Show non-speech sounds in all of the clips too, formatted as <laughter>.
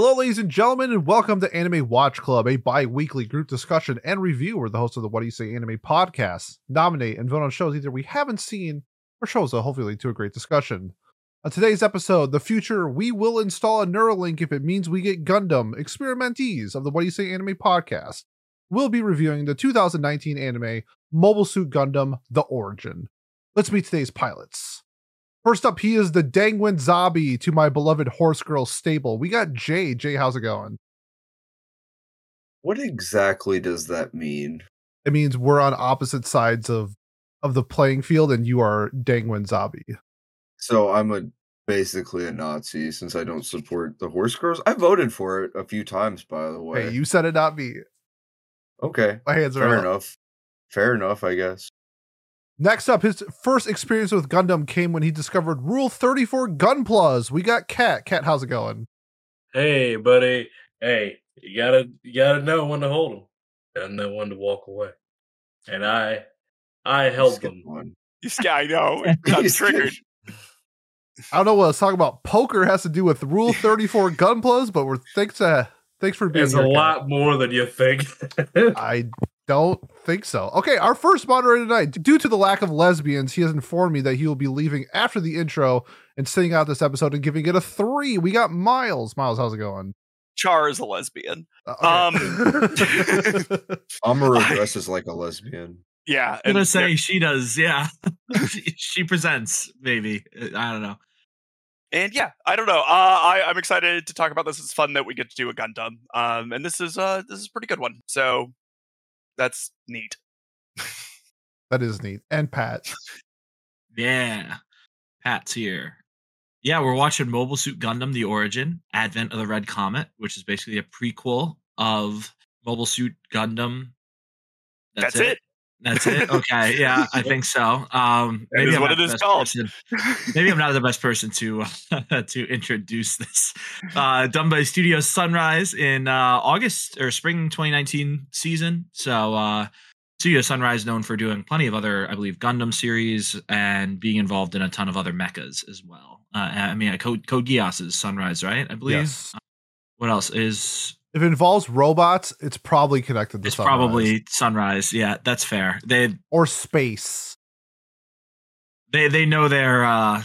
Hello, ladies and gentlemen, and welcome to Anime Watch Club, a bi weekly group discussion and review where the hosts of the What Do You Say Anime podcast nominate and vote on shows either we haven't seen or shows that hopefully lead to a great discussion. On today's episode, the future, we will install a Neuralink if it means we get Gundam, experimentees of the What Do You Say Anime podcast. We'll be reviewing the 2019 anime Mobile Suit Gundam The Origin. Let's meet today's pilots. First up, he is the Degwin Zabi to my beloved Horse Girl stable. We got Jay. Jay, how's it going? What exactly does that mean? It means we're on opposite sides of of the playing field, and you are Degwin Zabi. So I'm a basically a Nazi since I don't support the horse girls. I voted for it a few times, by the way. Hey, you said it, not me. okay, My hands are fair up. enough. Fair enough, I guess. Next up, his first experience with Gundam came when he discovered Rule 34 Gunplas. We got Cat. Cat, how's it going? Hey, buddy. Hey, you gotta you gotta know when to hold them. Gotta know when to walk away. And I, I held Skip them. <laughs> one. You sc- I know. <laughs> it Got triggered. I don't know what I was talking about. Poker has to do with Rule 34 <laughs> Gunplas, but we're thanks to thanks for being It's here. a Cat. lot more than you think. I don't think so. Okay, our first moderator tonight, due to the lack of lesbians, he has informed me that he will be leaving after the intro and sitting out this episode and giving it a three. We got Miles. Miles, how's it going? Char is a lesbian. Uh, okay. <laughs> Amara dresses like a lesbian. Yeah. I'm gonna say she does. Yeah, <laughs> she presents. Maybe I don't know. And yeah, I don't know. Uh, I, I'm excited to talk about this. It's fun that we get to do a Gundam. Um, and this is uh, this is a pretty good one. So that's neat. <laughs> that is neat. And Pat. Yeah, Pat's here. Yeah, we're watching Mobile Suit Gundam: The Origin, Advent of the Red Comet, which is basically a prequel of Mobile Suit Gundam. That's, it. That's it. Okay, yeah, <laughs> I think so. Um, is I'm what not the best called. person- <laughs> maybe I'm not the best person to to introduce this. Uh, done by Studio Sunrise in uh, August or spring 2019 season. So uh, Studio Sunrise known for doing plenty of other, I believe, Gundam series and being involved in a ton of other mechas as well. Uh, I mean, uh, Code Code Geass is Sunrise, right? I believe. Yes. What else is? If it involves robots, it's probably connected to It's Sunrise. probably Sunrise. Yeah, that's fair. They or space. they they know their uh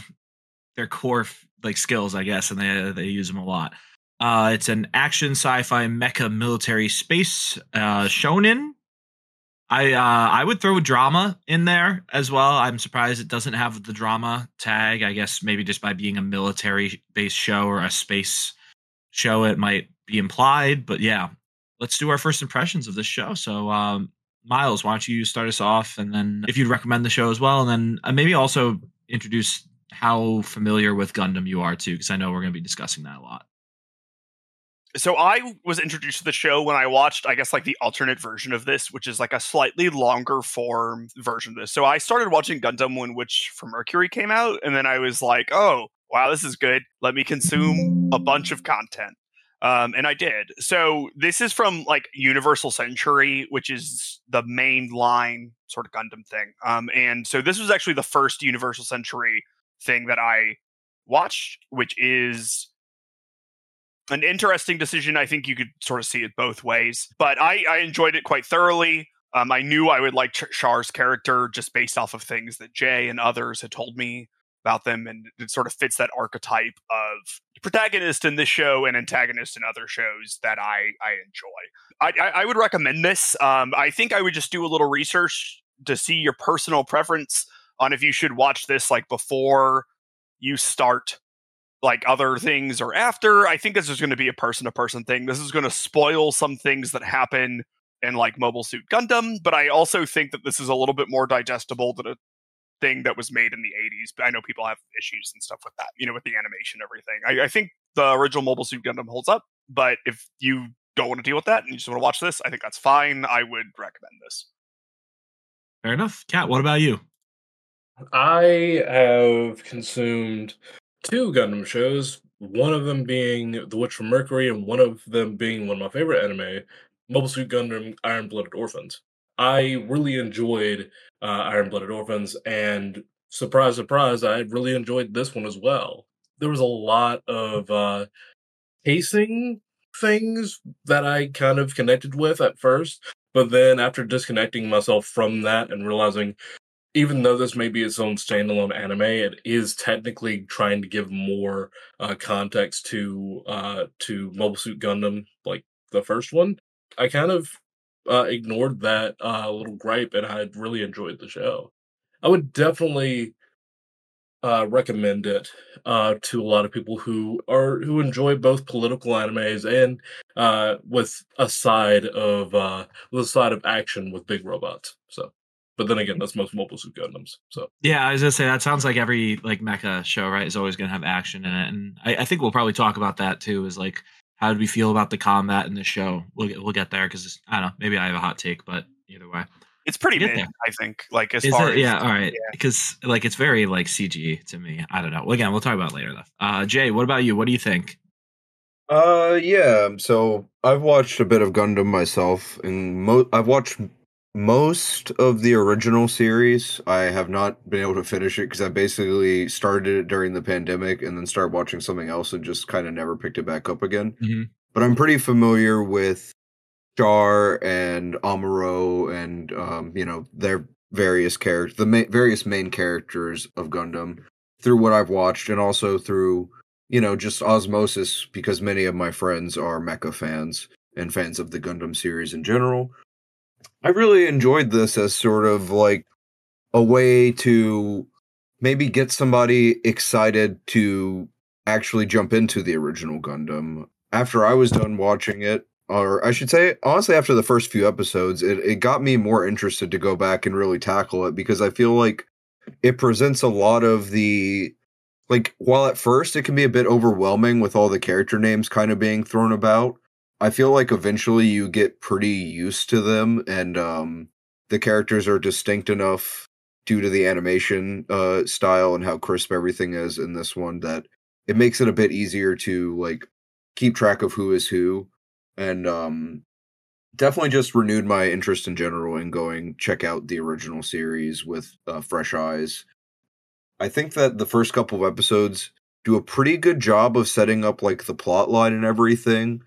their core like skills i guess and they they use them a lot uh it's an action sci-fi mecha military space uh shonen i uh i would throw drama in there as well i'm surprised it doesn't have the drama tag i guess maybe just by being a military based show or a space show it might be implied but yeah let's do our first impressions of this show so um Miles, why don't you start us off, and then if you'd recommend the show as well, and then uh, maybe also introduce how familiar with Gundam you are too, because I know we're going to be discussing that a lot. so I was introduced to the show when I watched, I guess, like the alternate version of this, which is like a slightly longer form version of this. So I started watching Gundam when Witch from Mercury came out, and then I was like, oh, wow, this is good. Let me consume a bunch of content. Um, and I did. So this is from like Universal Century, which is the main line sort of Gundam thing. Um, and so this was actually the first Universal Century thing that I watched, which is an interesting decision. I think you could sort of see it both ways, but I, I enjoyed it quite thoroughly. Um, I knew I would like Char's character just based off of things that Jay and others had told me about them, and it sort of fits that archetype of protagonist in this show and antagonist in other shows that I I enjoy. I I, I would recommend this. Um, I think I would just do a little research to see your personal preference on if you should watch this like before you start like other things or after. I think this is going to be a person to person thing. This is going to spoil some things that happen in like Mobile Suit Gundam, but I also think that this is a little bit more digestible than a thing that was made in the 80s. But I know people have issues and stuff with that, you know, with the animation everything. I, I think the original Mobile Suit Gundam holds up, but if you don't want to deal with that and you just want to watch this, I think that's fine. I would recommend this. Fair enough. Kat, what about you? I have consumed two Gundam shows, one of them being The Witch from Mercury, and one of them being one of my favorite anime, Mobile Suit Gundam Iron Blooded Orphans. I really enjoyed uh, Iron Blooded Orphans, and surprise, surprise, I really enjoyed this one as well. There was a lot of uh, pacing things that I kind of connected with at first, but then after disconnecting myself from that and realizing even though this may be its own standalone anime, it is technically trying to give more uh, context to uh, to Mobile Suit Gundam, like the first one. I kind of uh, ignored that uh, little gripe, and I really enjoyed the show. I would definitely uh, recommend it uh, to a lot of people who are who enjoy both political animes and uh, with a side of uh, with a side of action with big robots. So, but then again, that's most Mobile Suit Gundams. So Yeah, I was gonna say that sounds like every like mecha show, right? Is always gonna have action in it, and I, I think we'll probably talk about that too. Is like how did we feel about the combat in the show? We'll get we'll get there because I don't know. Maybe I have a hot take, but either way, It's pretty Get mid, there. I think. Like as is far it? as Yeah, all right. yeah. Because like it's very like CG to me. I don't know. Well, again, we'll talk about it later though. Uh, Jay, what about you? What do you think? Uh, yeah. So I've watched a bit of Gundam myself, and mo- I've watched m- most of the original series. I have not been able to finish it because I basically started it during the pandemic and then started watching something else and just kind of never picked it back up again. Mhm. But I'm pretty familiar with Char and Amuro and um, you know their various characters, the ma- various main characters of Gundam through what I've watched, and also through you know just osmosis because many of my friends are mecha fans and fans of the Gundam series in general. I really enjoyed this as sort of like a way to maybe get somebody excited to actually jump into the original Gundam. After I was done watching it, or I should say, honestly, after the first few episodes, it, it got me more interested to go back and really tackle it because I feel like it presents a lot of the like while at first it can be a bit overwhelming with all the character names kind of being thrown about i feel like eventually you get pretty used to them and um the characters are distinct enough due to the animation uh style and how crisp everything is in this one that it makes it a bit easier to like keep track of who is who and um definitely just renewed my interest in general in going check out the original series with uh, fresh eyes I think that the first couple of episodes do a pretty good job of setting up like the plot line and everything.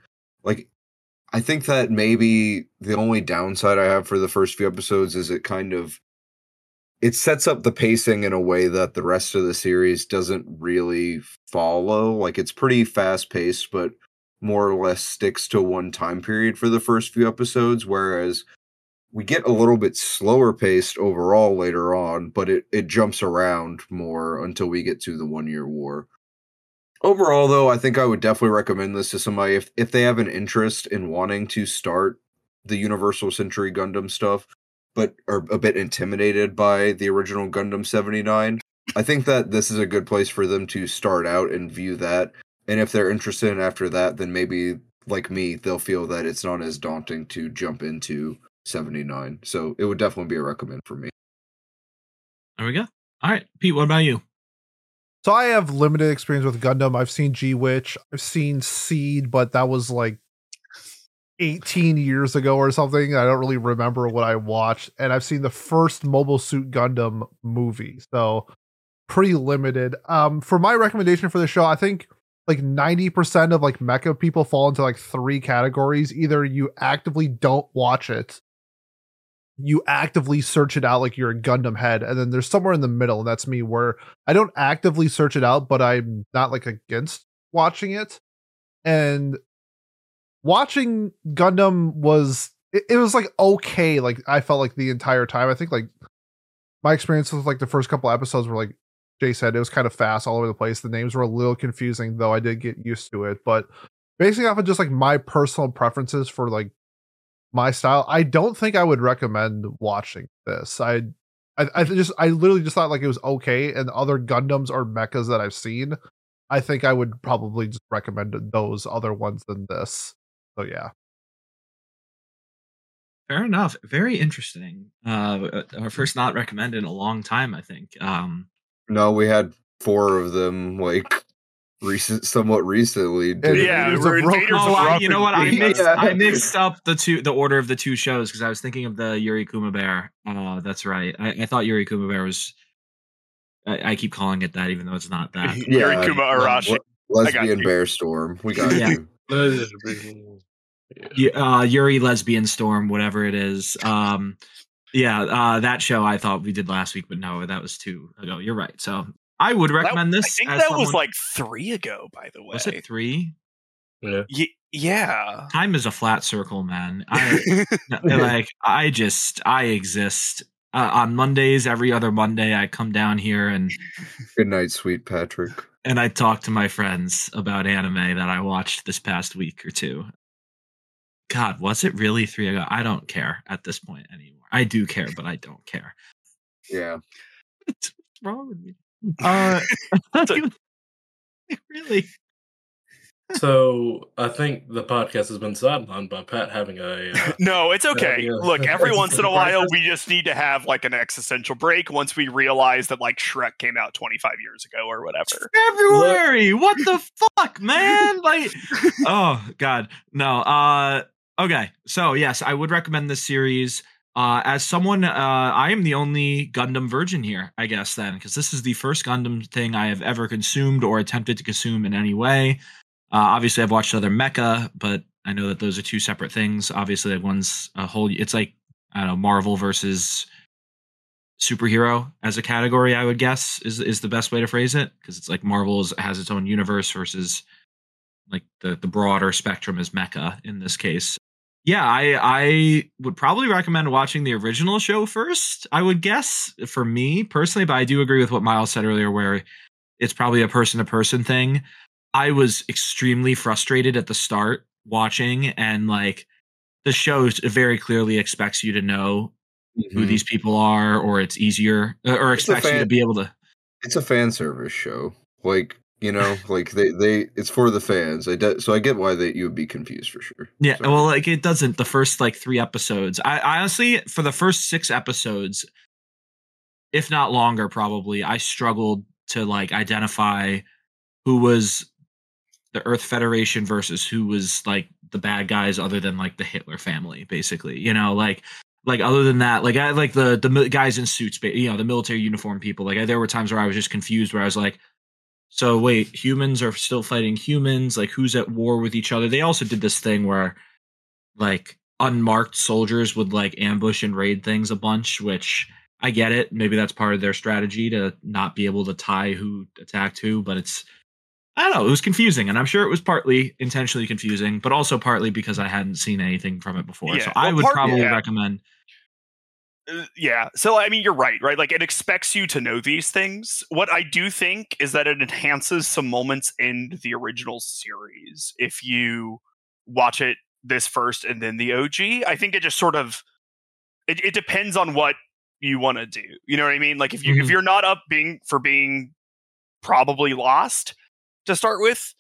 Like I think that maybe the only downside I have for the first few episodes is it kind of it sets up the pacing in a way that the rest of the series doesn't really follow. Like it's pretty fast paced but more or less sticks to one time period for the first few episodes whereas we get a little bit slower paced overall later on, but it, it jumps around more until we get to the one year war. Overall, though, I think I would definitely recommend this to somebody if, if they have an interest in wanting to start the Universal Century Gundam stuff, but are a bit intimidated by the original Gundam 79. I think that this is a good place for them to start out and view that. And if they're interested in after that, then maybe, like me, they'll feel that it's not as daunting to jump into 79. So it would definitely be a recommend for me. There we go. All right, Pete. What about you? So I have limited experience with Gundam. I've seen G Witch, I've seen Seed, but that was like 18 years ago or something. I don't really remember what I watched. And I've seen the first Mobile Suit Gundam movie. So pretty limited. Um for my recommendation for the show, I think like 90% of like mecha people fall into like three categories. Either you actively don't watch it, you actively search it out like you're a Gundam head, and then there's somewhere in the middle, and that's me where I don't actively search it out, but I'm not like against watching it. And watching Gundam was it, it was like okay, like I felt like the entire time. I think like my experience with like the first couple episodes were like Jay said, it was kind of fast all over the place. The names were a little confusing, though I did get used to it. But basing off of just like my personal preferences for like my style, I don't think I would recommend watching this. I I, I just I literally just thought like it was okay, and other Gundams or mechas that I've seen, I think I would probably just recommend those other ones than this. So yeah, Fair enough. Very interesting. Uh, our first not recommended in a long time, I think. Um, No, we had four of them like recent, somewhat recently. And Yeah, we? Invaders we're of invaders oh, of Rock you know what? I and- mixed, Yeah. I mixed up the two, the order of the two shows because I was thinking of the Yuri Kuma Bear. Uh, that's right. I, I thought Yuri Kuma Bear was. I, I keep calling it that, even though it's not that. <laughs> Yeah, Yuri Kuma um, Arashi. Lesbian bear storm. We got Yeah. you. <laughs> Y- uh, Yuri Lesbian Storm, whatever it is. Um, yeah, uh, that show I thought we did last week, but no, that was two ago. You're right. So I would That- recommend this. I think as that was like three ago, by the way. was it three? Yeah. Y- yeah. Time is a flat circle, man. I <laughs> like I just I exist. Uh, on Mondays, every other Monday, I come down here and Good night, sweet Patrick. and I talk to my friends about anime that I watched this past week or two. God, was it really three ago? I don't care at this point anymore. I do care, but I don't care. Yeah. <laughs> What's wrong with me? Uh, <laughs> <laughs> really? So I think the podcast has been sidelined by Pat having a. Uh, No, it's okay. yeah. Look, every <laughs> once in a while, we just need to have like an existential break once we realize that like Shrek came out 25 years ago or whatever. February. What the fuck, man? Like, oh god, no. Uh, okay. So yes, I would recommend this series. Uh, as someone, uh, I am the only Gundam virgin here, I guess, then, because this is the first Gundam thing I have ever consumed or attempted to consume in any way. Uh, obviously, I've watched other mecha, but I know that those are two separate things. Obviously, one's a whole. It's like I don't know, Marvel versus superhero as a category. I would guess is is the best way to phrase it because it's like Marvel has its own universe versus like the the broader spectrum is mecha in this case. Yeah, I I would probably recommend watching the original show first. I would guess for me personally, but I do agree with what Miles said earlier, where it's probably a person to person thing. I was extremely frustrated at the start watching, and like the show very clearly expects you to know who Mhm. these people are, or it's easier, uh, or It's expects you to be able to. It's a fan service show. Like, you know, like they, they it's for the fans. I de- so I get why they you would be confused for sure. Yeah, So- well, like it doesn't. The first like three episodes, I, I honestly, for the first six episodes, if not longer, probably, I struggled to like identify who was the Earth Federation versus who was like the bad guys, other than like the Hitler family, basically. You know, like like other than that, like I like the the guys in suits, you know, the military uniform people. Like I, there were times where I was just confused, where I was like. So wait, humans are still fighting humans. Like who's at war with each other? They also did this thing where, like, unmarked soldiers would like ambush and raid things a bunch. Which I get it. Maybe that's part of their strategy to not be able to tie who attacked who. But it's I don't know. It was confusing, and I'm sure it was partly intentionally confusing, but also partly because I hadn't seen anything from it before. Yeah, so I would part- probably yeah. recommend. Uh, yeah. So I mean, you're right, right? Like it expects you to know these things. What I do think is that it enhances some moments in the original series if you watch it this first and then the OG. I think it just sort of it, it depends on what you want to do. You know what I mean? Like if you if Mhm. you're not up being for being probably lost to start with,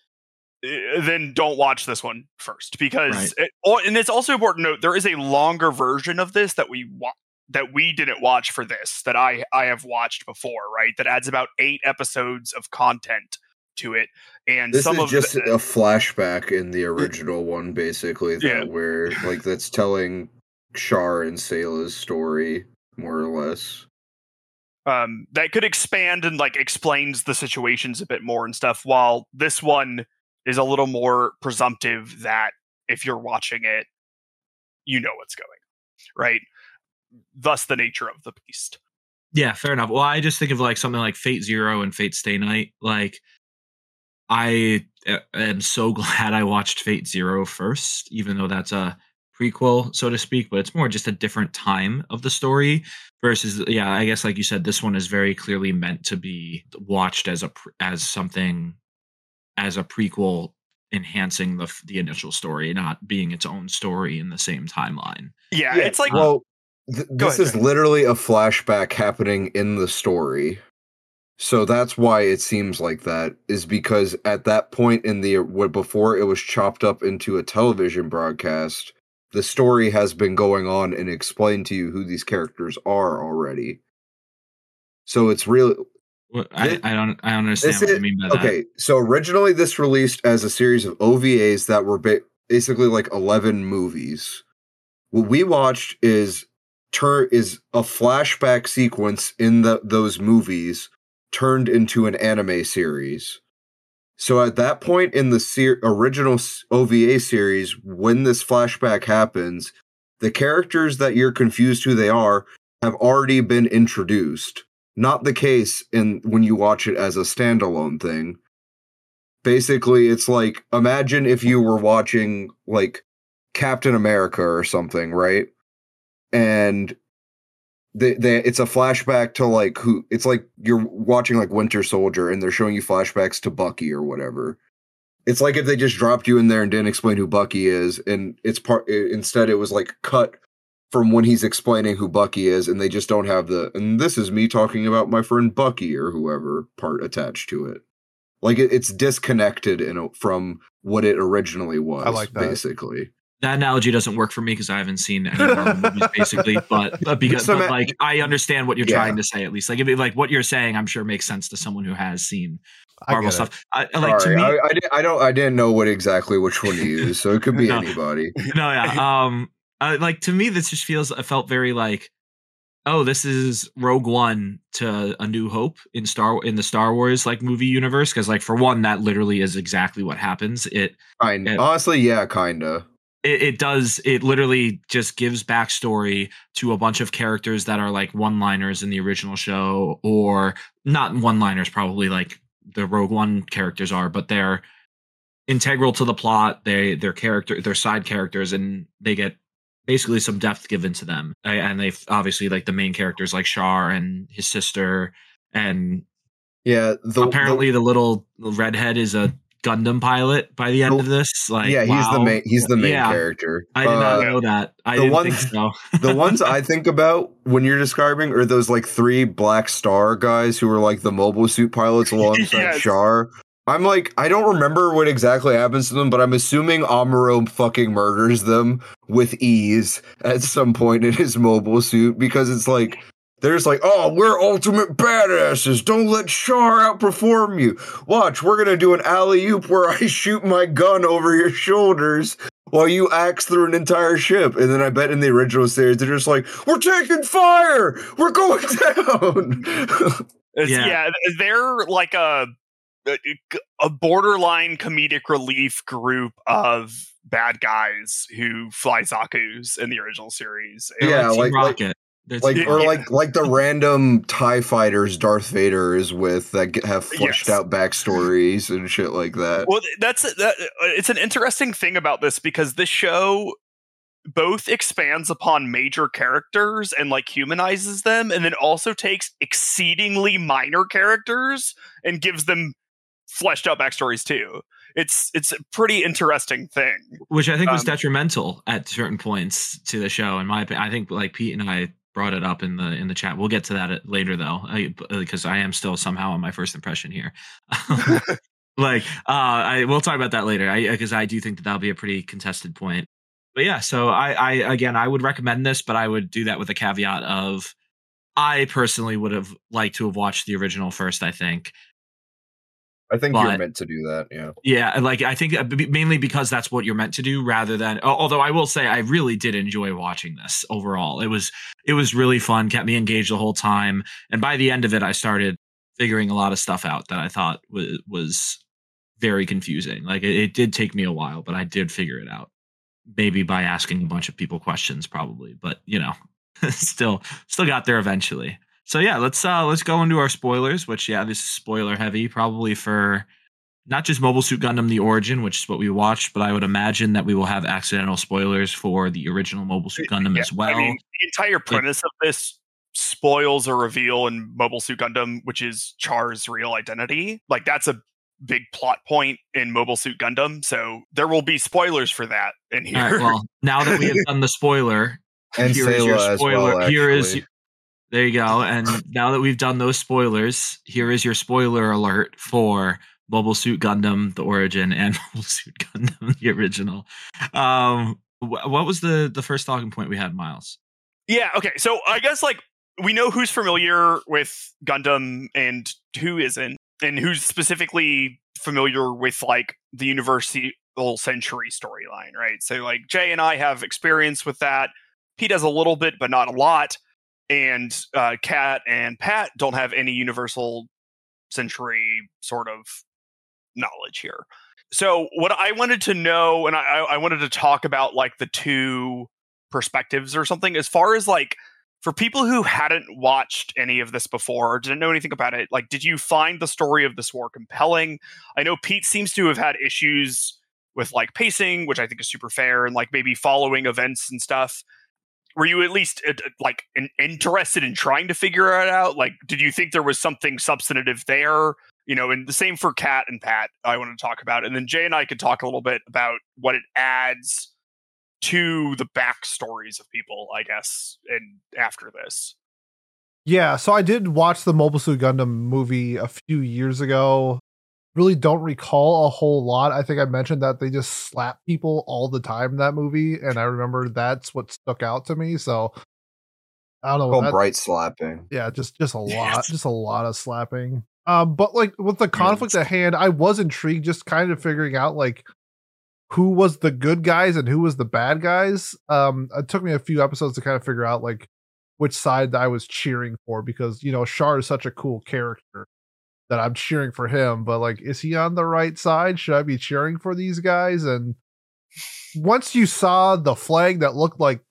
eh, then don't watch this one first because Right. it, oh, and it's also important to note there is a longer version of this that we wa- that we didn't watch for this that I I have watched before, right? That adds about eight episodes of content to it, and This some is of just the, a flashback in the <clears throat> original one, basically. That Yeah. where like that's telling Char and Sayla's story, more or less. um, that could expand and like explains the situations a bit more and stuff. While this one is a little more presumptive that if you're watching it, you know what's going, right? Thus, the nature of the beast. Yeah, fair enough. Well, I just think of like something like Fate Zero and Fate Stay Night. Like, I uh, am so <laughs> glad I watched Fate Zero first, even though that's a prequel, so to speak. But it's more just a different time of the story versus, yeah, I guess like you said, this one is very clearly meant to be watched as a as something as a prequel enhancing the the initial story, not being its own story in the same timeline. Yeah, it's like well, th- this ahead, is Jay. literally a flashback happening in the story. So that's why it seems like that is because at that point in the what before it was chopped up into a television broadcast, the story has been going on and explained to you who these characters are already. So it's really What- I, I don't I don't understand this what you mean by that. Okay, so originally this released as a series of OVAs that were ba- basically like 11 movies. What we watched is tur- is a flashback sequence in the those movies turned into an anime series. So at that point in the ser- original OVA series, when this flashback happens, the characters that you're confused who they are have already been introduced. Not the case in when you watch it as a standalone thing. Basically, it's like imagine if you were watching like Captain America or something, right? And they, they it's a flashback to like who it's like you're watching like Winter Soldier and they're showing you flashbacks to Bucky or whatever. It's like if they just dropped you in there and didn't explain who Bucky is, and it's part instead it was like cut from when he's explaining who Bucky is, and they just don't have the and this is me talking about my friend Bucky or whoever part attached to it. Like it, it's disconnected in a, from what it originally was. I like that. basically. That analogy doesn't work for me because I haven't seen any Marvel <laughs> movies, basically. But but because So, but, like I understand what you're Yeah. trying to say at least. Like if it, like what you're saying, I'm sure makes sense to someone who has seen Marvel stuff. I, like Sorry, to me, I, I, I don't I didn't know what exactly which one to use, so it could be <laughs> No. anybody. no, yeah. <laughs> Um, like to me, this just feels. I felt very like, oh, this is Rogue One to A New Hope in Star in the Star Wars like movie universe. Because like for one, that literally is exactly what happens. It Yeah. honestly, yeah, kinda. It, it does it literally just gives backstory to a bunch of characters that are like one liners in the original show or not one liners probably like the rogue one characters are but they're integral to the plot. They their character they're side characters and they get basically some depth given to them. And they've obviously like the main characters like Char and his sister and Yeah, the apparently the little redhead is a gundam pilot by the end of this like yeah, he's the main he's the main Yeah. character. I did not Uh, know that. I the didn't one- think so. <laughs> the ones I think about when you're describing are those like three Black Star guys who are like the mobile suit pilots <laughs> alongside Yes. Char. I'm like, I don't remember what exactly happens to them, but I'm assuming Amuro fucking murders them with ease at some point in his mobile suit because it's like there's like, oh, we're ultimate badasses. Don't let Char outperform you. Watch, we're gonna do an alley oop where I shoot my gun over your shoulders while you axe through an entire ship. And then I bet in the original series, they're just like, we're taking fire. We're going <laughs> down. Yeah. yeah. they're like a a borderline comedic relief group of bad guys who fly Zaku's in the original series. And Yeah, Team like- like- Rocket. They're like, Team or Rocket. like, like the random TIE fighters Darth Vader is with that have fleshed Yes. out backstories and shit like that. Well, that's that, it's an interesting thing about this because this show both expands upon major characters and like humanizes them, and then also takes exceedingly minor characters and gives them fleshed out backstories too. It's it's a pretty interesting thing. which I think was um, detrimental at certain points to the show. In my opinion, I think like Pete and I brought it up in the in the chat. We'll get to that later though, because I, am still somehow on my first impression here. <laughs> like, uh, I we'll talk about that later. I because I do think that that'll be a pretty contested point. But yeah, so I, I again I would recommend this, but I would do that with a caveat of I personally would have liked to have watched the original first. I think I think you're meant to do that. Yeah. Yeah, like I think mainly because that's what you're meant to do, rather than. Although I will say, I really did enjoy watching this overall. It was it was really fun, kept me engaged the whole time, and by the end of it, I started figuring a lot of stuff out that I thought was was very confusing. Like it, it did take me a while, but I did figure it out. Maybe by asking a bunch of people questions, probably, but you know, <laughs> still still got there eventually. So yeah, let's uh let's go into our spoilers. Which yeah, this is spoiler heavy, probably for not just Mobile Suit Gundam: The Origin, which is what we watched, but I would imagine that we will have accidental spoilers for the original Mobile Suit Gundam Yeah, as well. I mean, the entire premise of this spoils a reveal in Mobile Suit Gundam, which is Char's real identity. Like that's a big plot point in Mobile Suit Gundam, so there will be spoilers for that in here. All right, well, now that we have done the spoiler, And here is your Sayla as spoiler. well. here is actually. There you go. And now that we've done those spoilers, here is your spoiler alert for Mobile Suit Gundam: The Origin and <laughs> Mobile Suit Gundam: The Original. Um, wh- what was the the first talking point we had, Miles? Yeah, okay. So I guess like we know who's familiar with Gundam and who isn't, and who's specifically familiar with like the Universal Century storyline, right? So like Jay and I have experience with that. Pete does a little bit, but not a lot. And uh, Kat and Pat don't have any Universal Century sort of knowledge here. So what I wanted to know, and I, I wanted to talk about like the two perspectives or something, as far as like for people who hadn't watched any of this before or didn't know anything about it, like did you find the story of this war compelling? I know Pete seems to have had issues with like pacing, which I think is super fair, and like maybe following events and stuff. Were you at least uh, like in, interested in trying to figure it out? Like, did you think there was something substantive there? You know, and the same for Kat and Pat. I want to talk about, and then Jay and I could talk a little bit about what it adds to the backstories of people, I guess, and after this. Yeah, so I did watch the Mobile Suit Gundam movie a few years ago. Really don't recall a whole lot. I think I mentioned that they just slap people all the time in that movie, and I remember that's what stuck out to me. So I don't know. Called bright slapping. yeah, just just a lot, Yes. just a lot of slapping. Um, but like with the conflict at hand, I was intrigued, just kind of figuring out like who was the good guys and who was the bad guys. Um, it took me a few episodes to kind of figure out like which side I was cheering for because you know Char is such a cool character that I'm cheering for him. But like, is he on the right side? Should I be cheering for these guys? And once you saw the flag that looked like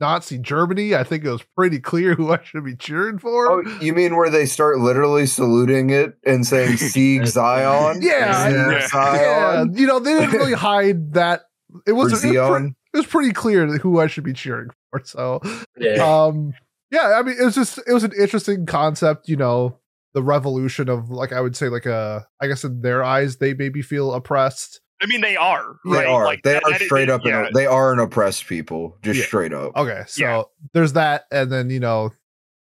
Nazi Germany, I think it was pretty clear <laughs> who I should be cheering for. Oh, you mean where they start literally saluting it and saying <laughs> "Sieg Zeon"? Yeah, Instead of yeah. yeah, Zeon you know, they didn't really <laughs> hide that. It was, it was, pre- Zeon. it was pretty clear who I should be cheering for. So, Yeah. um, yeah, I mean, it was just it was an interesting concept. You know, the revolution of like I would say like a I guess in their eyes they maybe feel oppressed. I mean, they are. They are. Like, they that- are that is- straight up. Yeah, An, they are an oppressed people. Just Yeah. straight up. Okay, so Yeah. there's that, and then you know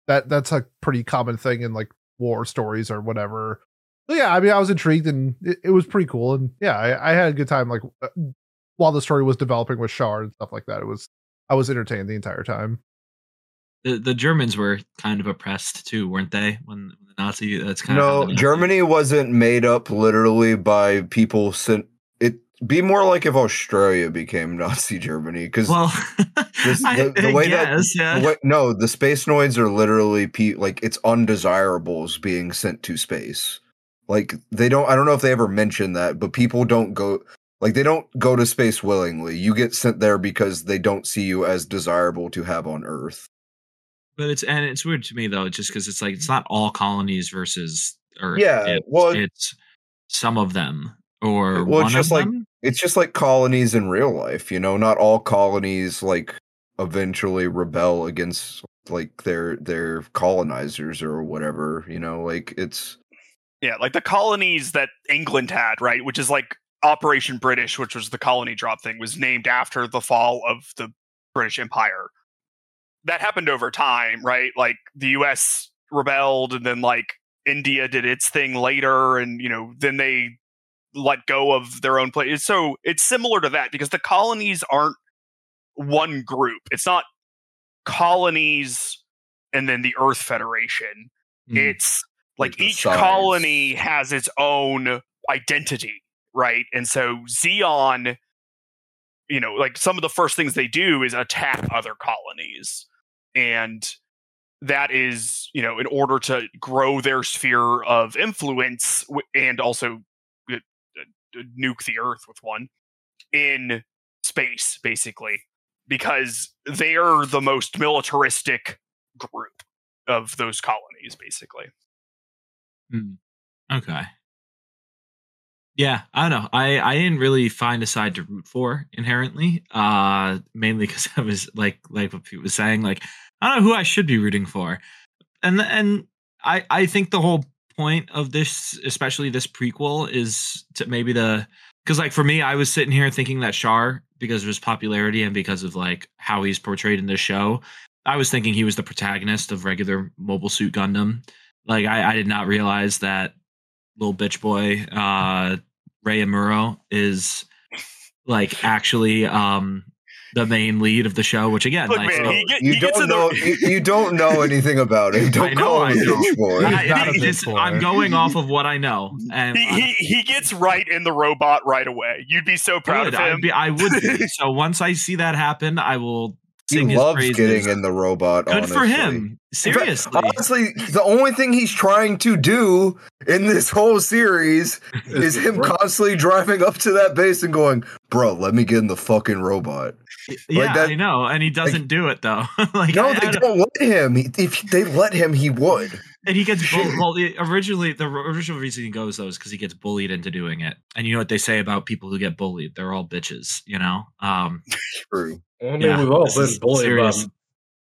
that that's a pretty common thing in like war stories or whatever. So yeah, I mean, I was intrigued and it, it was pretty cool, and yeah, I, I had a good time like uh, while the story was developing with Shard and stuff like that. It was I was entertained the entire time. The, the Germans were kind of oppressed too, weren't they? When, when the Nazi, uh, that's kind No, of no Germany wasn't made up literally by people sent. It be more like if Australia became <laughs> Nazi Germany because Well, This- <laughs> the- the way that- guess, yeah. What, no, the space noids are literally pe- like it's undesirables being sent to space. Like they don't. I don't know if they ever mentioned that, but people don't go. Like they don't go to space willingly. You get sent there because they don't see you as desirable to have on Earth. But it's and it's weird to me though, just because it's like it's not all colonies versus Earth. Yeah, it's, well- it's some of them or Well, it's one just of like- them. It's just like colonies in real life. You know, not all colonies like eventually rebel against like their their colonizers or whatever. You know, like it's Yeah, like the colonies that England had, right? Which is like Operation British, which was the colony drop thing, was named after the fall of the British Empire. That happened over time, right? Like the US rebelled and then like India did its thing later and you know, then they let go of their own place. So it's similar to that because the colonies aren't one group. It's not colonies and then the Earth Federation. Mm. It's like Like each size. colony has its own identity, right? And so Zeon, you know, like some of the first things they do is attack other colonies. And that is, you know, in order to grow their sphere of influence and also uh, uh, nuke the Earth with one in space, basically, because they're the most militaristic group of those colonies, basically. Mm. Okay. Yeah, I don't know. I I didn't really find a side to root for inherently. Uh mainly because <laughs> I was like like what Pete was saying, like I don't know who I should be rooting for. And and I I think the whole point of this, especially this prequel, is to maybe the because like for me, I was sitting here thinking that Char, because of his popularity and because of like how he's portrayed in this show, I was thinking he was the protagonist of regular Mobile Suit Gundam. Like I, I did not realize that little bitch boy, uh, Ray Amuro is like actually um the main lead of the show. Which again, Look, like man, so- he, get, you he don't in the know you, you don't know anything about him. <laughs> Don't I know call I him a don't. bitch boy. I- not a I bitch just- boy. I'm going off of what I know, and he, he he gets right in the robot right away. You'd be so proud Good. of him. I'd be, I would be. <laughs> So once I see that happen, I will He sing his loves praises. getting in the robot. Good for him. In fact, Seriously. honestly, the only thing he's trying to do in this whole series <laughs> is him constantly driving up to that base and going, "Bro, let me get in the fucking robot." yeah, that- I know, and he doesn't do it though. <laughs> like, no, I- they I don't- don't let him. If they let him, he would. And he gets Shit. bull- <laughs> well. The, originally, the original reason he goes though is because he gets bullied into doing it. And you know what they say about people who get bullied? They're all bitches. You know. Um, True. I mean, Yeah, we've all this been is bullied by, serious.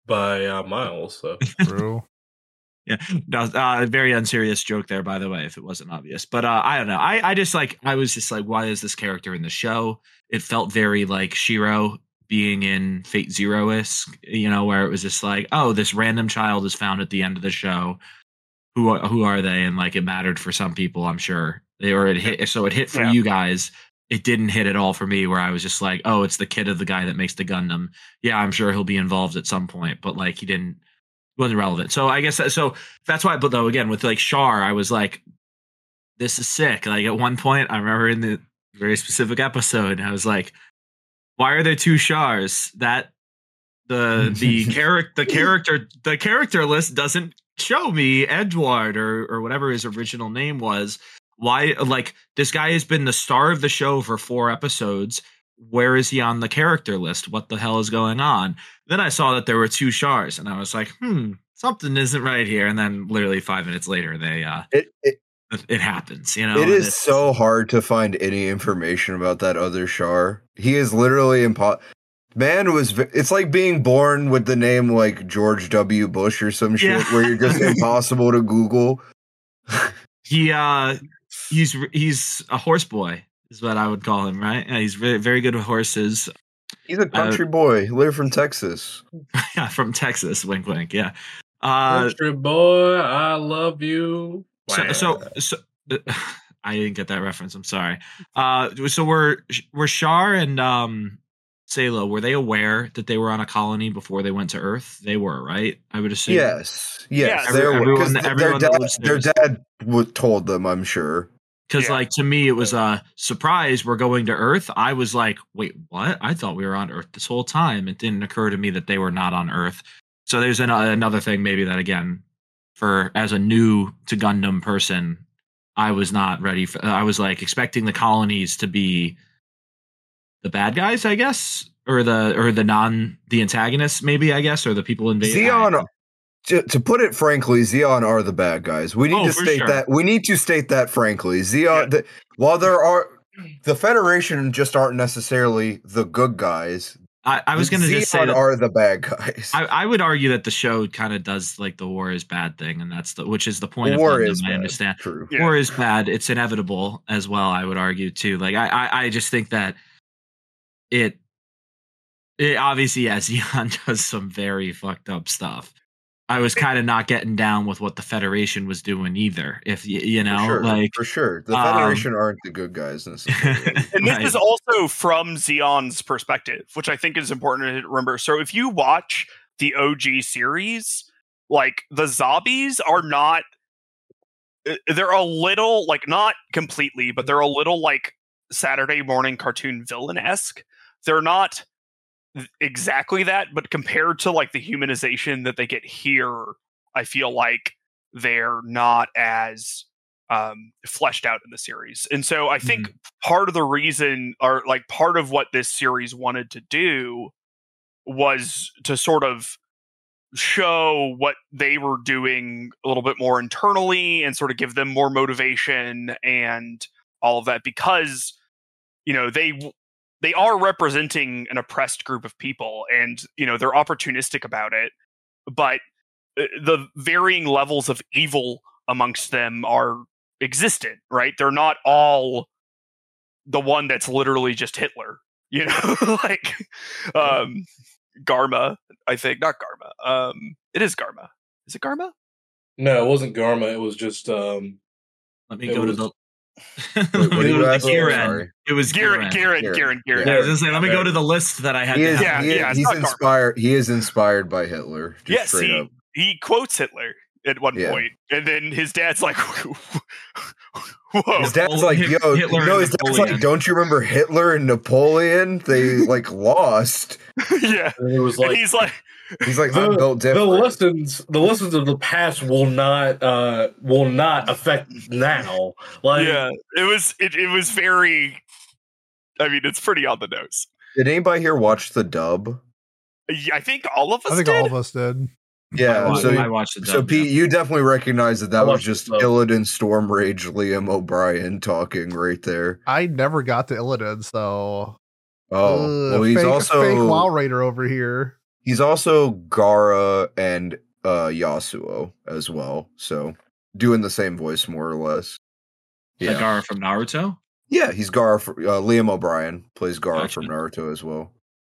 by uh, Miles. So True. <laughs> yeah, no, uh, very unserious joke there, by the way, if it wasn't obvious. But uh, I don't know. I, I just like, I was just like, why is this character in the show? It felt very like Shiro being in Fate Zero esque, you know, where it was just like, oh, this random child is found at the end of the show. Who are, who are they? And like, it mattered for some people, I'm sure. They or it hit, so it hit for Yeah. you guys. It didn't hit at all for me, where I was just like, oh, it's the kid of the guy that makes the Gundam. Yeah, I'm sure he'll be involved at some point, but like, he didn't wasn't relevant. So I guess that, so that's why. But though again with like Char, I was like, this is sick. Like at one point, I remember in the very specific episode, I was like, why are there two Chars? That the the <laughs> character the character the character list doesn't show me Edward or or whatever his original name was. Why like this guy has been the star of the show for four episodes. Where is he on the character list? What the hell is going on? Then I saw that there were two Chars, and I was like, hmm, something isn't right here. And then literally five minutes later, they uh It, it it happens, you know. it is so hard to find any information about that other Char. He is literally impo- Man was. It's like being born with the name like George W. Bush or some shit, Yeah. where you're just <laughs> impossible to Google. he uh he's he's a horse boy is what I would call him, right? Yeah, he's very very good with horses. He's a country boy. He lived from Texas. <laughs> yeah, from Texas. Wink, wink. Yeah. Uh, country boy, I love you. so so, so <laughs> I didn't get that reference. I'm sorry. Uh, so we're we're Char and um Sayla were they aware that they were on a colony before they went to Earth? They were, right? I would assume. Yes, yes. Yeah, there everyone- because everyone their that dad, lives their dad w- told them. I'm sure. Because Yeah. like to me, it was a surprise. We're going to Earth. I was like, wait, what? I thought we were on Earth this whole time. It didn't occur to me that they were not on Earth. So there's an, another thing, maybe that again, for as a new to Gundam person, I was not ready for. I was like expecting the colonies to be the bad guys, I guess, or the or the non the antagonists, maybe I guess, or the people invading. Zeon, to, to put it frankly, Zeon are the bad guys. We need Oh, to state sure. that. We need to state that frankly. Zeon, Yeah. the, while there are the Federation, just aren't necessarily the good guys. I, I was going to just say that are the bad guys. I, I would argue that the show kind of does like the war is bad thing, and that's the which is the point War of Gundam, is I understand. True. Yeah. War is bad. It's inevitable as well. I would argue too. Like I, I, I just think that it, it obviously yes, <laughs> Zeon does some very fucked up stuff. I was kind of not getting down with what the Federation was doing either. If you, you know, for sure. like for sure, the um, Federation aren't the good guys. Necessarily. <laughs> And this Right. is also from Zeon's perspective, which I think is important to remember. So if you watch the OG series, like the zombies are not uh, they're a little like not completely, but they're a little like Saturday morning cartoon villain esque. They're not exactly that, but compared to like the humanization that they get here, I feel like they're not as um fleshed out in the series. And so I think part of the reason or like part of what this series wanted to do was to sort of show what they were doing a little bit more internally and sort of give them more motivation and all of that because you know they they are representing an oppressed group of people and you know they're opportunistic about it but uh, the varying levels of evil amongst them are existent right they're not all the one that's literally just hitler <laughs> you know like um garma i think not garma um it is garma is it garma No, it wasn't Garma. It was just um let me It go to the. Wait, what it you was? Garen. It was Garrett, Garen. Garrett, Garrett. Garrett, Garrett. Yeah, I was gonna say, let me go to the list that I had. He to is. have. Yeah, he is- yeah, it's he's not garbage. inspired. He is inspired by Hitler. Just Yes, he, up. he quotes Hitler at one Yeah. point, and then his dad's like, <laughs> Whoa. His dad's like, yo, Hitler no, and his dad's like, don't you remember Hitler and Napoleon? They <laughs> like lost. <laughs> yeah. And it was And like he's like, He's like, the, I'm built the lessons the lessons of the past will not uh will not affect now. Like yeah, it was it, it was very. I mean, it's pretty on the nose. Did anybody here watch the dub? Yeah, I think all of us I think did. all of us did. I Yeah, watched, so I watched the so Pete, yeah. you definitely recognize that that was just the dub. Illidan Stormrage, Liam O'Brien talking right there. I never got to Illidan, so Oh, Ugh, well, he's fake, also fake WoW Raider over here. he's also Gaara and uh Yasuo as well. So doing the same voice more or less. The Yeah, Gaara from Naruto. yeah, he's Gaara. For, uh, Liam O'Brien plays Gaara Gotcha. from Naruto as well.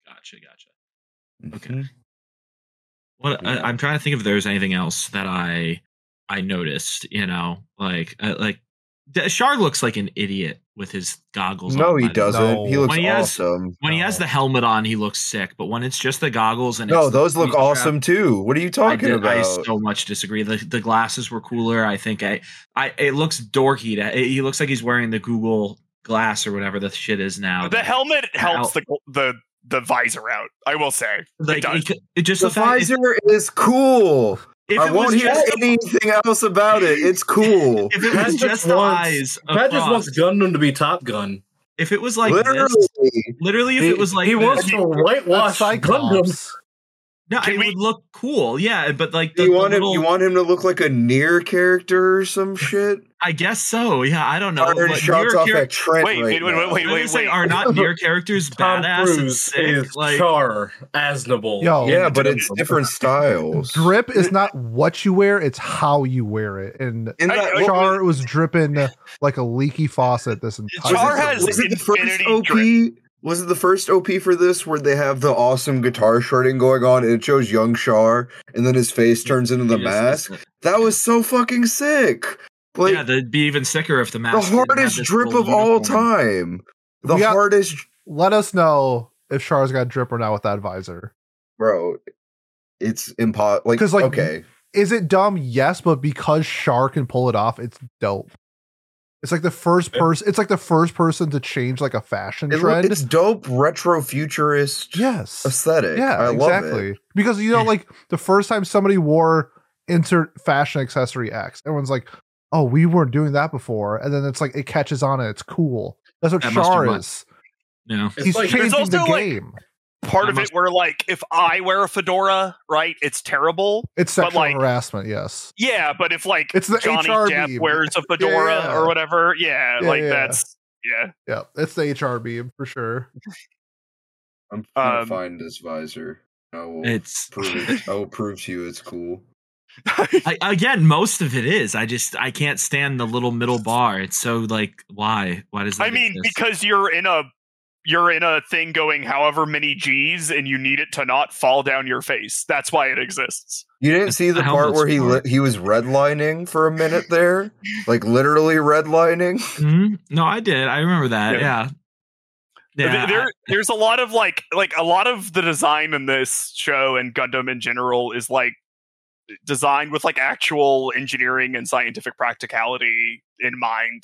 Gotcha, gotcha. Mhm. Okay. What I, Yeah. I'm trying to think if there's anything else that I I noticed. You know, like uh, like D- Char looks like an idiot with his goggles. No, on, he by the way. doesn't. No. He looks When he has- awesome. When he has the helmet on, he looks sick. But when it's just the goggles and No, it's the those look booty strap- awesome too. What are you I, talking did- about? I so much disagree. The the glasses were cooler. I think I I it looks dorky. To, he looks like he's wearing the Google glass or whatever the shit is now. The helmet helps the the the visor out. I will say. like does. it, it just the the visor is cool. if I it won't was hear just anything else about it. It's cool. <laughs> if it was just just the wants- eyes, Pat just wants Gundam to be Top Gun. if it was like Literally. this, literally, if he, it was like he this, wants to whitewash That's Gundam. Cyclops. no, Can it we- would look cool. Yeah, but like the, you the want him? You want him to look like a NieR character or some <laughs> shit? I guess so. Yeah, I don't know. Firing but shots near off char- at Trent Wait, right wait, wait, now. wait, I wait, say, wait. are not <laughs> NieR characters Tom badass and Cruise sick? is Like, Char Aznable. Yo. Yeah, but it's different styles. Drip is not what you wear; it's how you wear it. And In that, I- what- Char was dripping like a leaky faucet this entire. Char was it- has was it the first infinity OP? drip. Was it the first OP for this where they have the awesome guitar shredding going on and it shows young Char and then his face turns into the mask? That was so fucking sick. Like yeah, that'd be even sicker if the the mask. didn't have hardest drip little of all time. The got- hardest, Let us know if Char's got drip or not with that visor. bro. It's impossible. Like, 'Cause, like, okay, Is it dumb? Yes, but because Char can pull it off, it's dope. It's like the first person. It's like the first person to change like a fashion It trend. it's dope, retro futurist yes, aesthetic. yeah, I love exactly. it. Because you know, <laughs> like the first time somebody wore insert fashion accessory X, everyone's like, "Oh, we weren't doing that before," and then it's like it catches on and it's cool. That's what That Char is. You know, It's He's like- changing There's the also, like, game. Part I of it where like if I wear a fedora, right, it's terrible. It's but, sexual like- harassment. Yes. Yeah, but if like It's the Johnny HR Depp meme. wears a <laughs> fedora Yeah. or whatever, yeah, Yeah, like yeah. that's yeah. Yeah, it's the HR beam for sure. I'm gonna Um, find this visor. I will it's prove it. I will prove to you it's cool. <laughs> I, again, most of it is. I just I can't stand the little middle bar. It's so like why? Why does that I mean, exist? because you're in a you're in a thing going however many G's and you need it to not fall down your face. That's why it exists. You didn't see the the part where he for. li- he was redlining for a minute there, like literally redlining. <laughs> Mhm. No, I did. I remember that. Yeah. Yeah. Yeah. There, I- there's a lot of like like a lot of the design in this show and Gundam in general is like designed with like actual engineering and scientific practicality in mind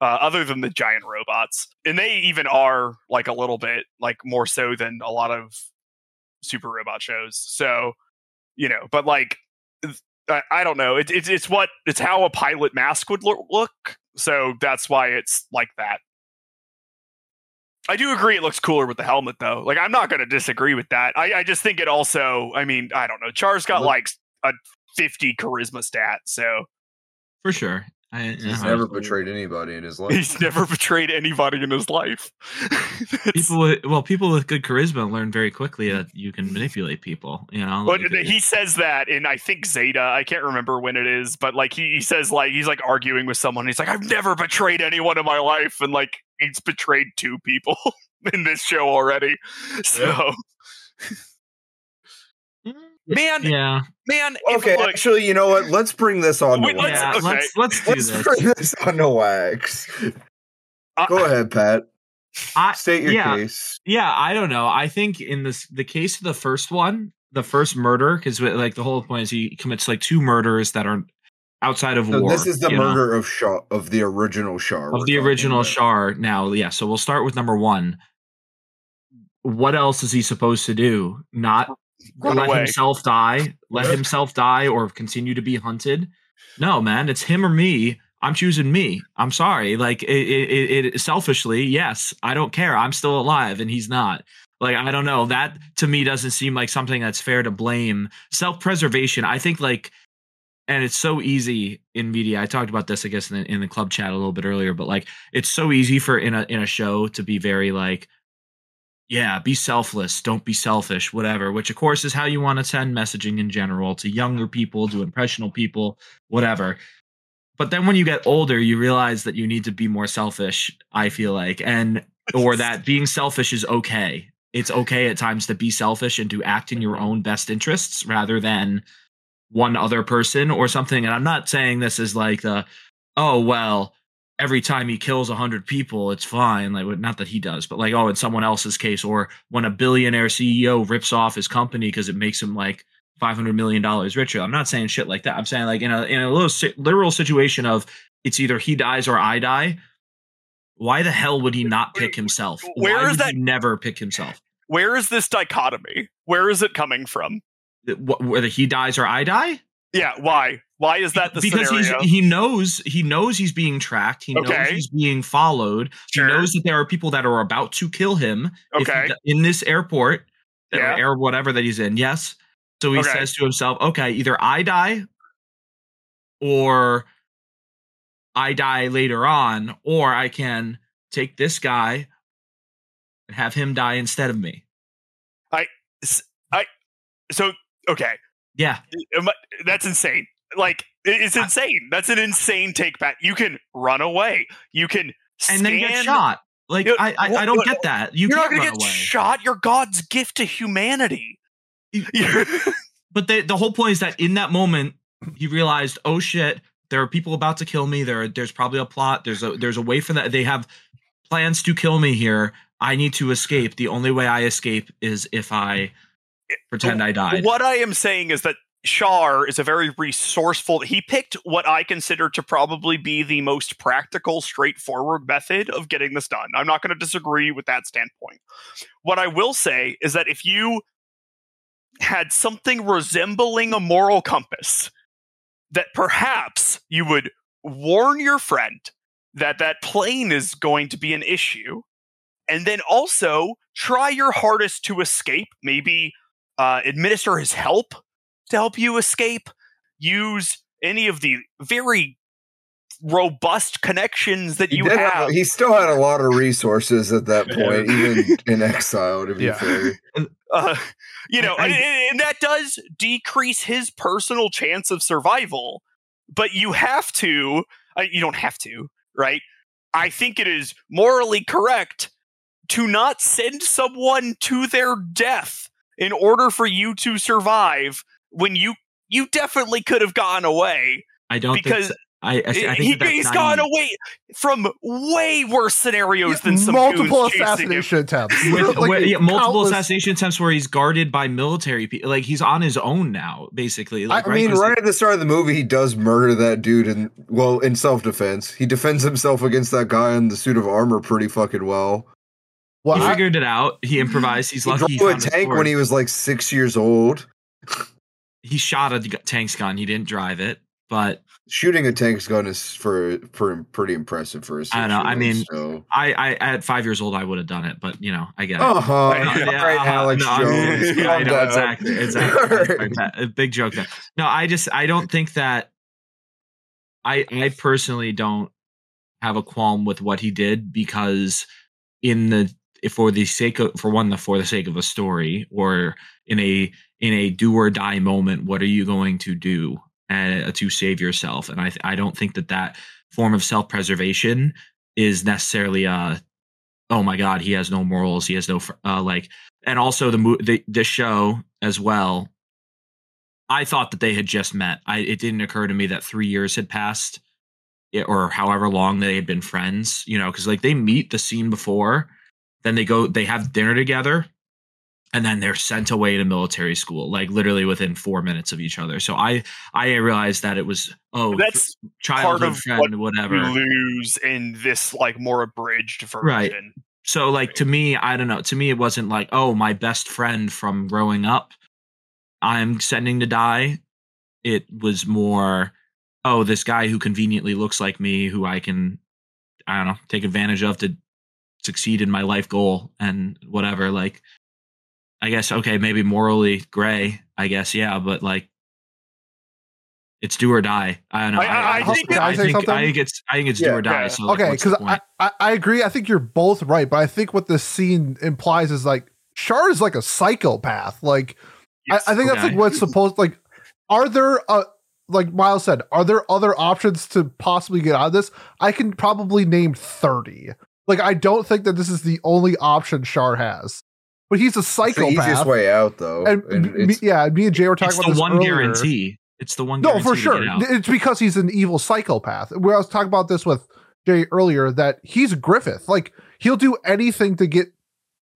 uh, other than the giant robots and they even are like a little bit like more so than a lot of super robot shows so you know but like I, I don't know it, it's it's what it's how a pilot mask would look, look so that's why it's like that I do agree it looks cooler with the helmet though. Like I'm not going to disagree with that. I, I just think it also. I mean, I don't know. Char's got like a 50 charisma stat, so for sure. I, He's never betrayed anybody in his <laughs> life. he's never betrayed anybody in his life. <laughs> People with well, people with good charisma learn very quickly that you can manipulate people. You know, But like, he says that in I think Zeta. I can't remember when it is, but like he, he says like he's like arguing with someone. He's like, I've never betrayed anyone in my life, and like he's betrayed two people <laughs> in this show already. So man, yeah, man. Okay, look, actually, you know what? Let's bring this on Wait, let's- yeah. wax. okay. Let's let's do Let's this. bring this on to wax. I- Go ahead, Pat. I, State your yeah. case. Yeah, I don't know. I think in this the case of the first one, the first murder, because like the whole point is he commits like two murders that are outside of So war. this is the you know, murder of Shaw of the original Char. of the original about. Char. Now, yeah. So we'll start with number one. What else is he supposed to do? Not Run let away. himself die, let himself die, or continue to be hunted. No, man, it's him or me. I'm choosing me. I'm sorry. Like it, it, it, it selfishly, yes, I don't care. I'm still alive, and he's not. Like I don't know. That to me doesn't seem like something that's fair to blame. Self preservation. I think like, and it's so easy in media. I talked about this, I guess, in the, in the club chat a little bit earlier. But like, it's so easy for in a in a show to be very like yeah, be selfless, don't be selfish, whatever, which of course is how you want to send messaging in general to younger people, to impressionable people, whatever. But then when you get older, you realize that you need to be more selfish, I feel like, and or <laughs> that being selfish is okay. It's okay at times to be selfish and to act in your own best interests rather than one other person or something. And I'm not saying this is like the, oh, well, every time he kills 100 people it's fine like not that he does but like oh in someone else's case or when a billionaire ceo rips off his company because it makes him like 500 million dollars richer i'm not saying shit like that i'm saying like in a in a little si- literal situation of it's either he dies or i die why the hell would he not pick himself Where why is that- he never pick himself Where is this dichotomy? Where is it coming from? Wh- whether he dies or i die Yeah, why? Why is that the because scenario? he's he knows he knows he's being tracked he knows he's being followed Sure. He knows that there are people that are about to kill him if he in this airport Yeah. or air whatever that he's in. Yes. So he Okay. says to himself, okay, either I die or I die later on, or I can take this guy and have him die instead of me. I, I, so okay, Yeah. That's insane. Like it's insane. That's an insane take back. You can run away. You can And then get shot. Like I I, I don't get that. You You're not gonna get away. shot. You're God's gift to humanity. <laughs> But the the whole point is that in that moment, he realized, oh shit, there are people about to kill me. There, there's probably a plot. There's a there's a way for that. They have plans to kill me here. I need to escape. The only way I escape is if I pretend I died. What I am saying is that Char is a very resourceful. He picked what I consider to probably be the most practical, straightforward method of getting this done. I'm not going to disagree with that standpoint. What I will say is that if you had something resembling a moral compass, that perhaps you would warn your friend that that plane is going to be an issue, and then also try your hardest to escape. Maybe uh, administer his help to help you escape. Use any of the very robust connections that He, you did have. have, he still had a lot of resources at that <laughs> point, even in exile. To be Yeah. fair, <laughs> uh, you know, I- and, and that does decrease his personal chance of survival. But you have to, uh, you don't have to, right? I think it is morally correct to not send someone to their death in order for you to survive when you you definitely could have gotten away I don't because think. So. I, I, I think he, that that's he's naive. gone away from way worse scenarios than some multiple goons him. assassination attempts. With, <laughs> Like, with- yeah, multiple countless- assassination attempts where he's guarded by military people. Like he's on his own now, basically. Like, I mean, 'Cause right at the start of the movie, he does murder that dude, and well, in self defense, he defends himself against that guy in the suit of armor pretty fucking well. Well, he I- figured it out. He improvised. He's He lucky. He, drove a tank when he was like six years old. <laughs> he shot a tank's gun. He didn't drive it, but Shooting a tank's gun is for, for pretty impressive for a I don't know, I mean, so. I, I at five years old I would have done it. But you know, I get it. Uh huh. Yeah, No, yeah, right, uh-huh. Alex No, I Jones. <laughs> I know, exactly, exactly. Like that, a big joke there. No, I just I don't think that I I personally don't have a qualm with what he did because in the if for the sake of for one the for the sake of a story or in a in a do or die moment what are you going to do uh, to save yourself? And i i don't think that that form of self-preservation is necessarily uh oh my god he has no morals he has no uh like and also the the, the show as well. I thought that they had just met. I it didn't occur to me that 3 years had passed eh, or however long they had been friends you know cuz like they meet the scene before then they go they have dinner together and then they're sent away to military school, like literally within four minutes of each other. So I I realized that it was oh That's childhood of friend, what whatever. Lose in this like more abridged version. Right. So like to me, I don't know. To me, it wasn't like, oh, my best friend from growing up, I'm sending to die. It was more, oh, this guy who conveniently looks like me, who I can, I don't know, take advantage of to succeed in my life goal and whatever. Like, I guess okay, maybe morally gray. I guess yeah, but like. It's do or die. I don't know. I- I- I think- Can I think, something? I think it's I think it's Yeah. do or die. Yeah. So like, okay, because? I, I I agree. I think you're both right, but I think what this scene implies is like Char is like a psychopath. Like I, I think that's like what's supposed like. Are there uh like Miles said, are there other options to possibly get out of this? I can probably name thirty. Like I don't think that this is the only option Char has, but he's a It's the easiest way out, though. And, and me, yeah, me and Jay were talking it's about the this one earlier. guarantee. It's the one. Guarantee. No, for to sure. get out. It's because he's an evil psychopath. Where I was talking about this with Jay earlier, that he's Griffith. Like he'll do anything to get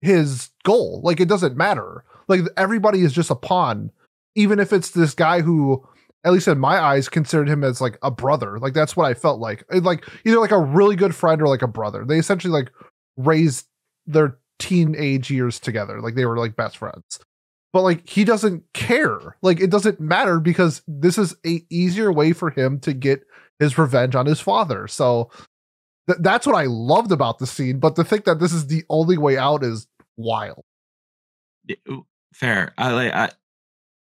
his goal. Like it doesn't matter. Like everybody is just a pawn, even if it's this guy who, at least in my eyes, considered him as like a brother. Like that's what I felt like. Like either like a really good friend or like a brother. They essentially like raised their teenage years together. Like they were like best friends but like he doesn't care like it doesn't matter because this is a easier way for him to get his revenge on his father so th- that's what i loved about the scene but to think that this is the only way out is wild fair. I like. I,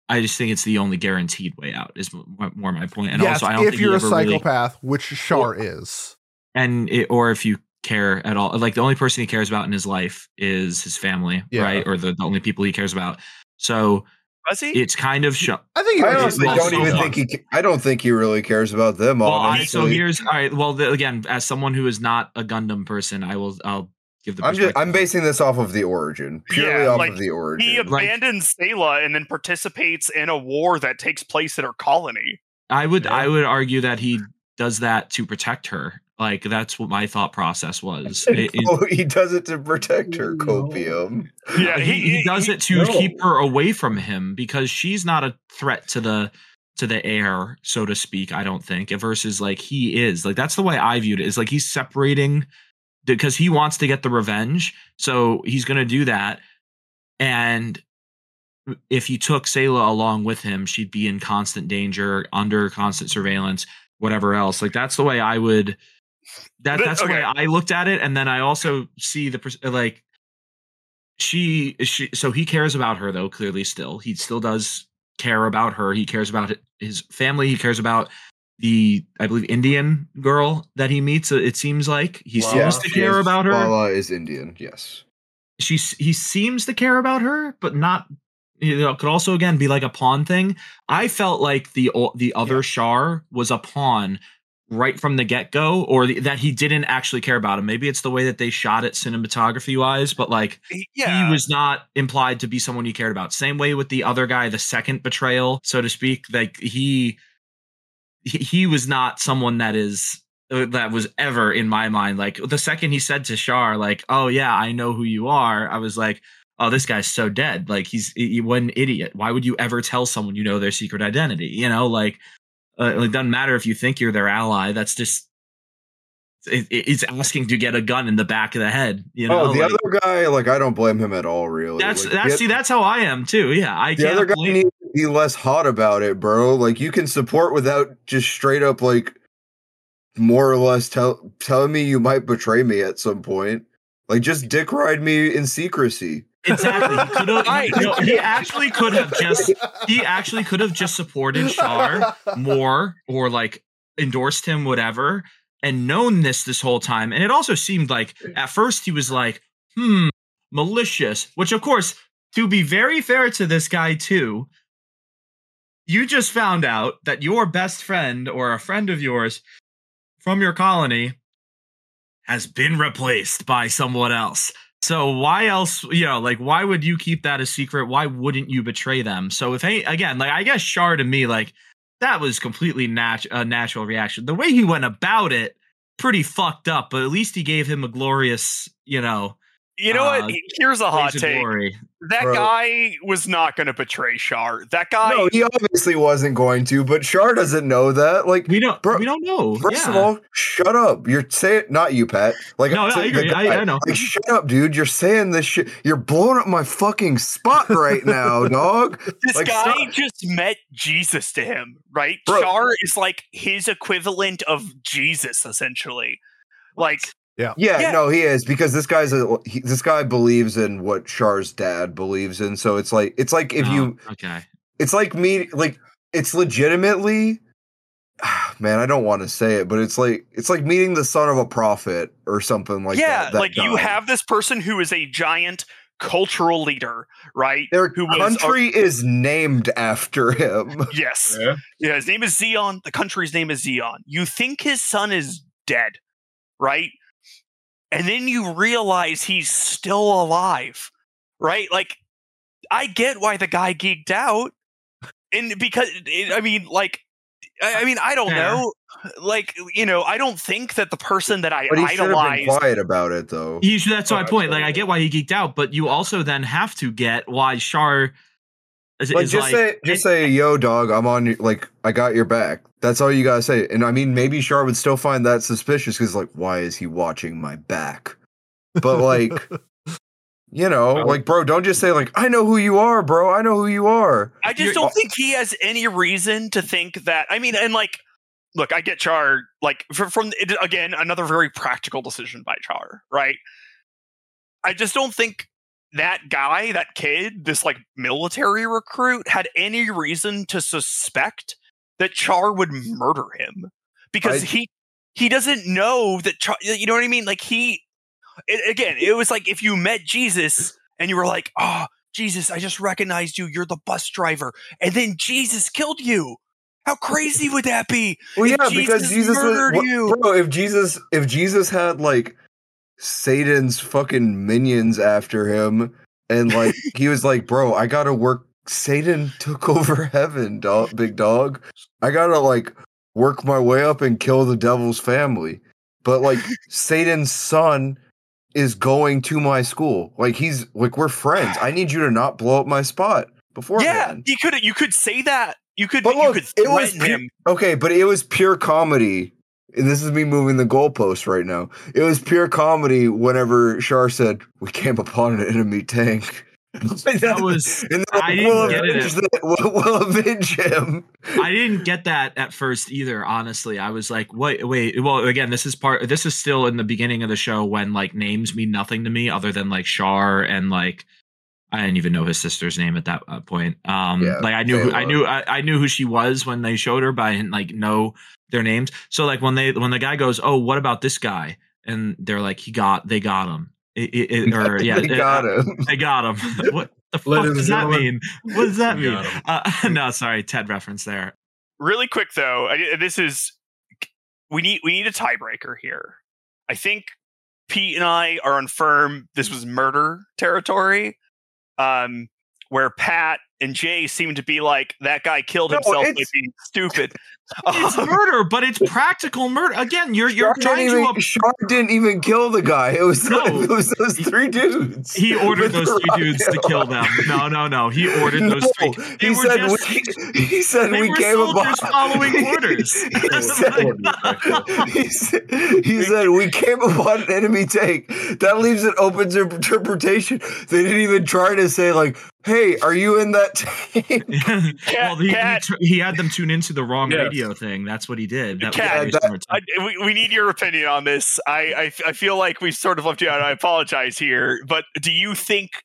I just think it's the only guaranteed way out. Is more, my point. And yes also, I don't if think you're a ever really- psychopath which Char is and it, or if you care at all, like the only person he cares about in his life is his family, Yeah. right? Or the, the only people he cares about. So Was he? it's kind of. Sh- i think I it- honestly well, don't even far. think he. I don't think he really cares about them. well, I, honestly, so here's all right. Well, the, again, as someone who is not a Gundam person, I will. I'll give the. I'm just. I'm basing this off of the origin, purely Yeah, off like, of the origin. he like- abandons Sayla and then participates in a war that takes place at her colony. I would. Yeah. I would argue that he does that to protect her. Like that's what my thought process was. <laughs> It- it- oh, he does it to protect her, copium. Yeah, he, he does it to no. keep her away from him because she's not a threat to the to the air, so to speak. I don't think versus like he is. Like that's the way I viewed it. Is like he's separating because he wants to get the revenge, so he's going to do that. And if he took Sayla along with him, she'd be in constant danger, under constant surveillance, whatever else. Like that's the way I would. That that's the way. I looked at it, and then I also see the pers- like she she so he cares about her though clearly still he still does care about her he cares about his family he cares about the i believe indian girl that he meets uh, it seems like he Lalah. seems to care Yes, about her Lalah is Indian. Yes. she he seems to care about her but not you know could also again be like a pawn thing i felt like the the other Char was a pawn right from the get-go or the, that he didn't actually care about him maybe it's the way that they shot it cinematography wise but like He- Yeah, he was not implied to be someone you cared about. Same way with the other guy, the second betrayal, so to speak. Like he, he, was not someone that is uh, that was ever in my mind. Like the second he said to Char, like, "Oh yeah, I know who you are," I was like. Oh, this guy's so dead. Like he's he, one idiot. Why would you ever tell someone you know their secret identity? You know, like uh, it doesn't matter if you think you're their ally. That's just it, it's asking to get a gun in the back of the head. You know, oh, the like- other guy, like I don't blame him at all. Really, that's Like, that's see that's how I am too. Yeah, I the can't other guy blame- needs to be less hot about it, bro. Like you can support without just straight up like more or less tell telling me you might betray me at some point. Like just dick ride me in secrecy. Exactly. He could have. Right. he actually could have just. He actually could have just supported Char more, or like endorsed him, whatever, and known this this whole time. And it also seemed like at first he was like, "Hmm, malicious," which of course, to be very fair to this guy too. You just found out that your best friend or a friend of yours from your colony has been replaced by someone else. So why else, you know, like why would you keep that a secret? Why wouldn't you betray them? So if any, again, like I guess Char to me, like that was completely nat- a natural reaction. The way he went about it, pretty fucked up, but at least he gave him a glorious, you know, You know Uh, what? Here's a hot take. Glory. That Bro. guy was not going to betray Char. That guy. No, he obviously wasn't going to, but Char doesn't know that. Like, We don't. Bro, we don't know. first of all, shut up. You're saying not you, Pat. Like, No, I'm no, I saying the agree. I- guy. I know. Like, shut up, dude. You're saying this shit. You're blowing up my fucking spot right now, <laughs> dog. This Like, guy stop. just met Jesus to him, right? Bro. Char is like his equivalent of Jesus, essentially. Like, Yeah, Yeah. no, he is because this guy's a he, this guy believes in what Char's dad believes in. So it's like it's like if oh, you Oh, okay. it's like me like it's legitimately <sighs> man i don't want to say it but it's like it's like meeting the son of a prophet or something like yeah, that, that like you have this person who is a giant cultural leader, right? their who was a- country is named after him <laughs> Yes. Yeah. Yeah, his name is Zeon. The country's name is Zeon. You think his son is dead, right? And then you realize he's still alive, right? Like, I get why the guy geeked out. And because, it, I mean, like, I, I mean, I don't Fair. know. Like, you know, I don't think that the person that I but he should have been quiet about it though He, that's my point. Like, I get why he geeked out, but you also then have to get why Char is, like is just like, say just say yo dog i'm on you like i got your back that's all you gotta say and i mean maybe Char would still find that suspicious because like why is he watching my back but like <laughs> you know Well- like bro don't just say like i know who you are bro i know who you are I just You're- don't think he has any reason to think that. I mean, and like, look, I get Char. Like, from, from again, another very practical decision by Char, right? I just don't think that guy, that kid, this like military recruit, had any reason to suspect that Char would murder him because I- he he doesn't know that Char. You know what I mean? Like he, it, again, it was like if you met Jesus and you were like, oh. Jesus, I just recognized you. You're the bus driver. And then Jesus killed you. How crazy would that be? Well, yeah, because Jesus Jesus was, murdered what- you. bro. If Jesus, if Jesus had like Satan's fucking minions after him, and like <laughs> he was like, bro, I gotta work. Satan took <laughs> over heaven, dog, big dog. I gotta like work my way up and kill the devil's family. But like <laughs> Satan's son is going to my school. Like he's like we're friends. I need you to not blow up my spot before. Yeah, you could you could say that. You could But you look, could it was pure, him. okay, but it was pure comedy. This is me moving the goalpost right now. It was pure comedy whenever Char said, "We came upon an enemy tank." <laughs> that was and I didn't we'll, get it. <laughs> we'll, we'll avenge him. I didn't get that at first either. Honestly, I was like, "Wait, wait." Well, again, this is part. This is still in the beginning of the show when like names mean nothing to me other than like Char and like I didn't even know his sister's name at that uh, point. Um, Yeah, like I knew, who, I knew, I, I knew who she was when they showed her, but I didn't like know their names. So like when they when the guy goes, "Oh, what about this guy?" and they're like, "He got, they got him." It, it, it- <laughs> or yeah, they it- got uh, him. <laughs> They got him. <laughs> what the fuck Ladies does that gentlemen, mean? What does that mean? Uh, no, sorry, Ted reference there. Really quick though, I, this is we need we need a tiebreaker here. I think Pete and I are on firm. This was murder territory, um, where Pat and Jay seem to be like that guy killed No, himself by being stupid. <laughs> It's <laughs> murder, but it's practical murder. Again, you're you're Char didn't, trying to. even, Up- Char didn't even kill the guy. It was No. <laughs> it was those three dudes. he ordered those three dudes to kill them. No, no, no. He ordered <laughs> those three. They he said just- we, he said we came soldiers upon following orders. he, said, he, said, he said we came upon an enemy tank. That leaves it open to interpretation. They didn't even try to say like, "Hey, are you in that <laughs> tank?" well, he, he, Cat- tr- he had them tune into the wrong Yes. radio thing. That's what he did. That Cat, was that- we're I, we, we need your opinion on this. I, I feel like we've sort of left you out. I apologize here, but do you think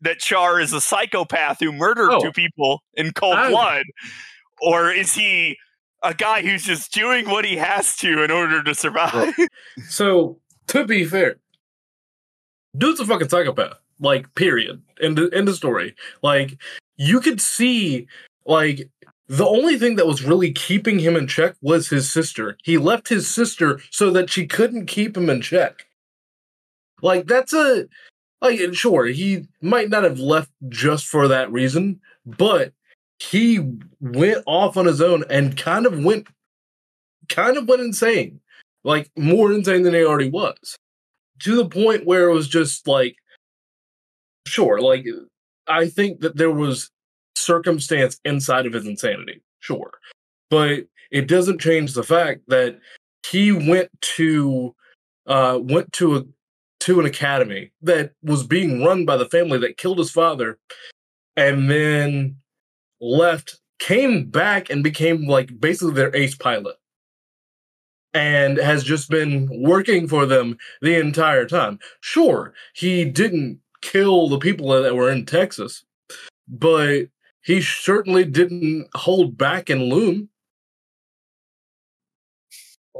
that Char is a psychopath who murdered Oh. two people in cold I- blood, or is he a guy who's just doing what he has to in order to survive? <laughs> So to be fair, dude's a fucking psychopath. Like, period. End end of story. Like, you could see, like, the only thing that was really keeping him in check was his sister. He left his sister so that she couldn't keep him in check. Like, that's a like sure, he might not have left just for that reason, but he went off on his own and kind of went kind of went insane like more insane than he already was to the point where it was just like Sure, like I think that there was circumstance inside of his insanity. Sure, but it doesn't change the fact that he went to uh went to a to an academy that was being run by the family that killed his father and then left came back and became like basically their ace pilot and has just been working for them the entire time sure he didn't kill the people that were in texas but he certainly didn't hold back and loom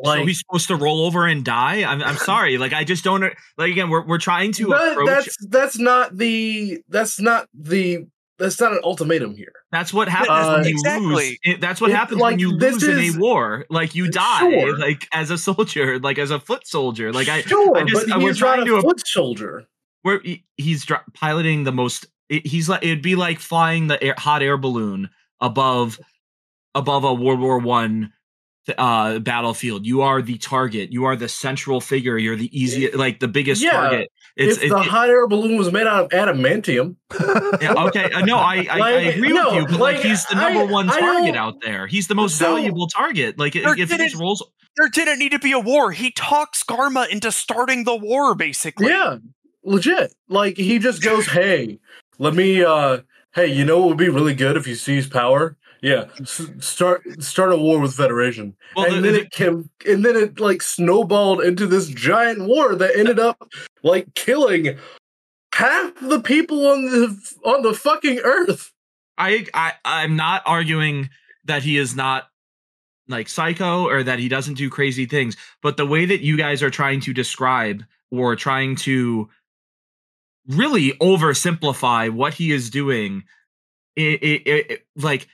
so he's supposed to roll over and die. I'm, I'm <laughs> sorry. Like I just don't like. Again, we're we're trying to that, approach. That's that's not the that's not the that's not an ultimatum here. That's what happens Uh, when you exactly. lose. It- that's what It- happens like, when you this lose in a war. Like you die, Sure. like as a soldier, like as a foot soldier. Like I, sure, I just but we're trying not to. a foot soldier. Where he's dri- piloting the most. it- He's like it'd be like flying the air, hot air balloon above above a World War One uh battlefield you are the target you are the central figure you're the easiest like the biggest Yeah, target it's if it- the it- hot air balloon was made out of adamantium, Yeah, okay, uh, no, I I, I agree no, with you, but like, like, he's the number I- one target out there. He's the most So- valuable target. Like if he just There didn't need to be a war. He talks Garma into starting the war, basically. yeah, legit. Like he just goes, <laughs> "Hey, let me. uh Hey, you know what would be really good if you seize power? Yeah, s- start start a war with Federation." well, and the- then the- it came, and then it like snowballed into this giant war that ended up like killing half the people on the on the fucking earth. I I I'm not arguing that he is not like psycho or that he doesn't do crazy things, but the way that you guys are trying to describe or trying to really oversimplify what he is doing, it, it, it, it- like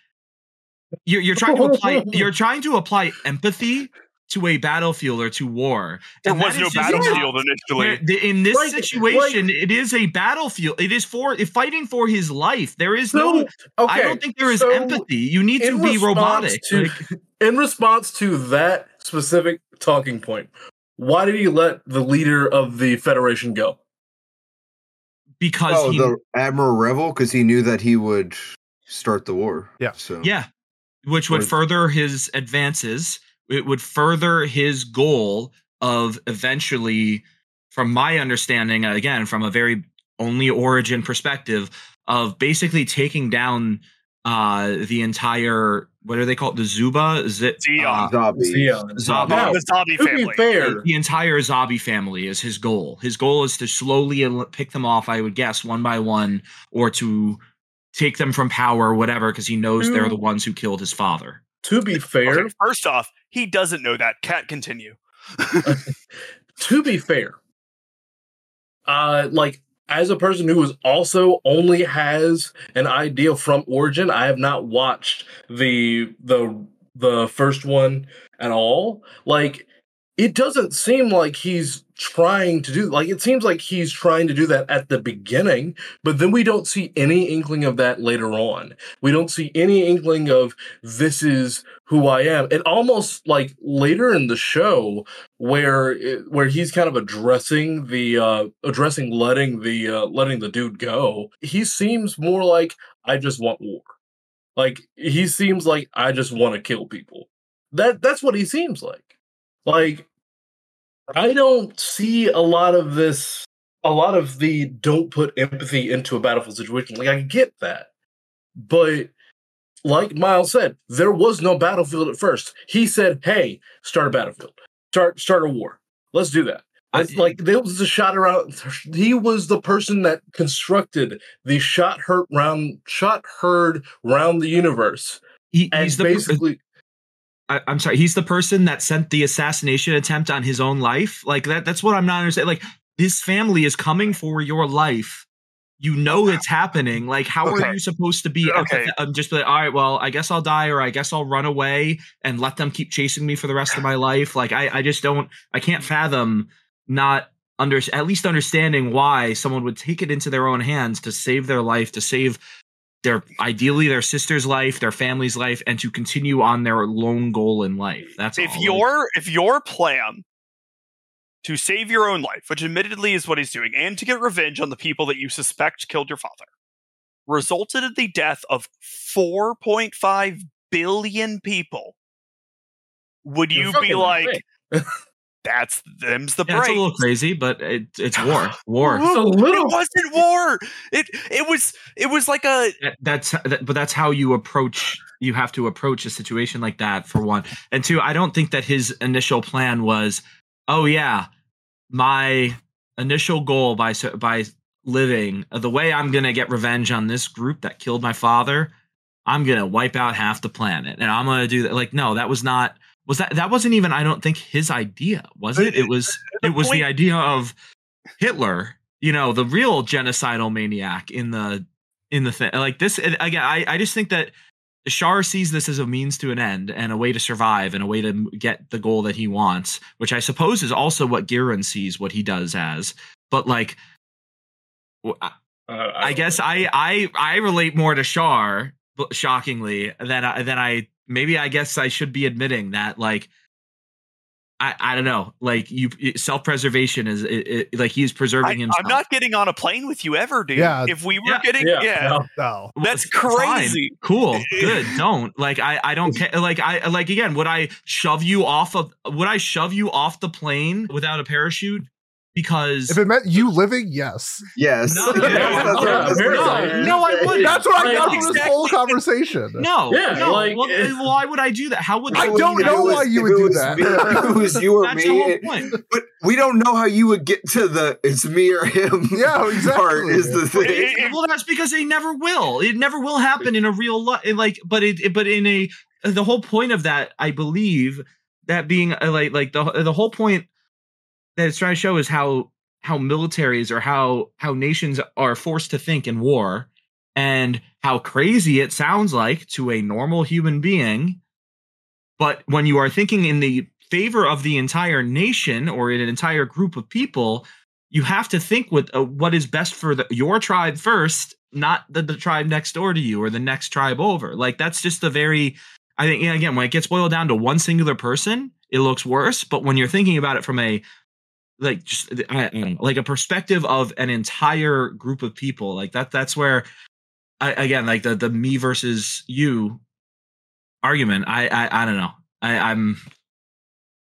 you're you're trying to apply you're <laughs> trying to apply empathy to a battlefield or to war. There And was no just not- battlefield initially. the- in this Like- situation, it is a battlefield. It is for fighting for his life. There is So, no. okay, I don't think there is so empathy. You need to be robotic. to- Like, <laughs> In response to that specific talking point, why did he let the leader of the Federation go? Because Oh, he, the Admiral Revil, because he knew that he would start the war. Yeah. So yeah, which would Or- further his advances. It would further his goal of eventually, from my understanding, again from a very only origin perspective, of basically taking down uh the entire what are they called the Zabi is it Zeon. uh, Zombies. Zeon. Zombie. Now, the zombie to family. be fair, the entire zombie family is his goal. His goal is to slowly pick them off, I would guess, one by one, or to take them from power, whatever, because he knows they're the ones who killed his father. to be <laughs> fair, Okay, first off, he doesn't know that. Cat continue. <laughs> to be fair, uh, like as a person who is also only has an idea from origin, I have not watched the the the first one at all. Like it doesn't seem like he's trying to do like it seems like he's trying to do that at the beginning but then we don't see any inkling of that later on. We don't see any inkling of this is who i am. It almost like later in the show where it, where he's kind of addressing the uh addressing letting the uh letting the dude go he seems more like i just want war. Like he seems like i just want to kill people. That that's what he seems like like i don't see a lot of this a lot of the don't put empathy into a battlefield situation. Like i get that. But like miles said there was no battlefield at first. He said hey start a battlefield. Start start a war. Let's do that. It's I- like there was a shot around he was the person that constructed the shot heard round shot heard round the universe He, and he's the basically I, I'm sorry, he's the person that sent the assassination attempt on his own life. Like that. That's what I'm not understanding. Like this family is coming for your life. You know it's happening. Like, how are you supposed to be? Okay. empath- um, just be like, all right, well, I guess I'll die, or I guess I'll run away and let them keep chasing me for the rest of my life. Like, I, I just don't. I can't fathom not under at least understanding why someone would take it into their own hands to save their life, to save their ideally their sister's life, their family's life, and to continue on their lone goal in life. That's if all. your if your plan to save your own life, which admittedly is what he's doing, and to get revenge on the people that you suspect killed your father, resulted in the death of 4.5 billion people, would You're you fucking be like, insane. <laughs> that's them's the Yeah, it's a little crazy, but it, it's <gasps> war. War. It's a little- It wasn't war. It it was it was like a That- that's that, but that's how you approach you have to approach a situation like that for one and two i don't think that his initial plan was oh yeah my initial goal by by living uh, the way i'm gonna get revenge on this group that killed my father i'm gonna wipe out half the planet and i'm gonna do that like no that was not was that that wasn't even i don't think his idea was it it was it was the idea of hitler you know the real genocidal maniac in the in the thing like this again i i just think that Char sees this as a means to an end and a way to survive and a way to get the goal that he wants, which I suppose is also what Gihren sees what he does as. But like, w- I- Uh, I guess I I I relate more to Char, shockingly, than I than I maybe I guess I should be admitting that like. I, I don't know like you self preservation is it, it, like he's I, preserving himself. I'm not getting on a plane with you ever, dude. Yeah. If we were Yeah. getting Yeah, yeah, no. No. That's it's fine. crazy. Cool. <laughs> Good. Don't like I. I don't care. Like I like again. Would I shove you off of? Would I shove you off the plane without a parachute? Because If it meant you <laughs> living, yes. Yes. No, <laughs> That's what I was very gonna nice. say. No, I wouldn't. That's what I got from this whole conversation. no, Yeah, no. like, well, why would I do that? How would I If don't know if why you would do was that. me- if it was you or me, it- but we don't know how you would get to the it's me or him <laughs> Yeah, exactly. part is the thing. It- it- well, that's because they never will. It never will happen in a real life. Like, but it, it- but in a the whole point of that, I believe that being uh, like like the the whole point that it's trying to show is how how militaries or how how nations are forced to think in war and how crazy it sounds like to a normal human being. But when you are thinking in the favor of the entire nation or in an entire group of people you have to think with uh, what is best for the, your tribe first not the, the tribe next door to you or the next tribe over. Like that's just the very i think yeah, again when it gets boiled down to one singular person it looks worse. But when you're thinking about it from a like just I, I don't know, like a perspective of an entire group of people. Like that that's where I, again like the the me versus you argument i i, I don't know. I i'm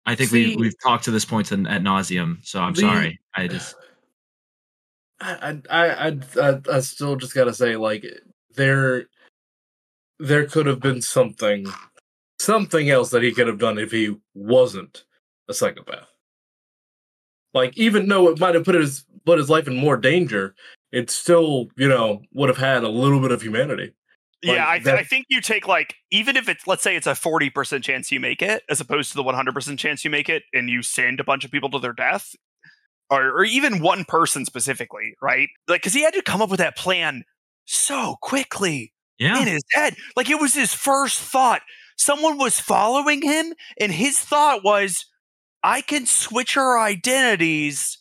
i think See- we we've talked to this point in, at nauseum so i'm The- sorry. I just I, I, I, I, I still just gotta say, like, there, there could have been something, something else that he could have done if he wasn't a psychopath. Like, even though it might have put his put his life in more danger, it still, you know, would have had a little bit of humanity. Like, yeah, I, th- that- I think you take like even if it's let's say it's a forty percent chance you make it, as opposed to the one hundred percent chance you make it, and you send a bunch of people to their death, or or even one person specifically, right? Like, because he had to come up with that plan so quickly yeah in his head, like it was his first thought. Someone was following him, and his thought was, "I can switch our identities."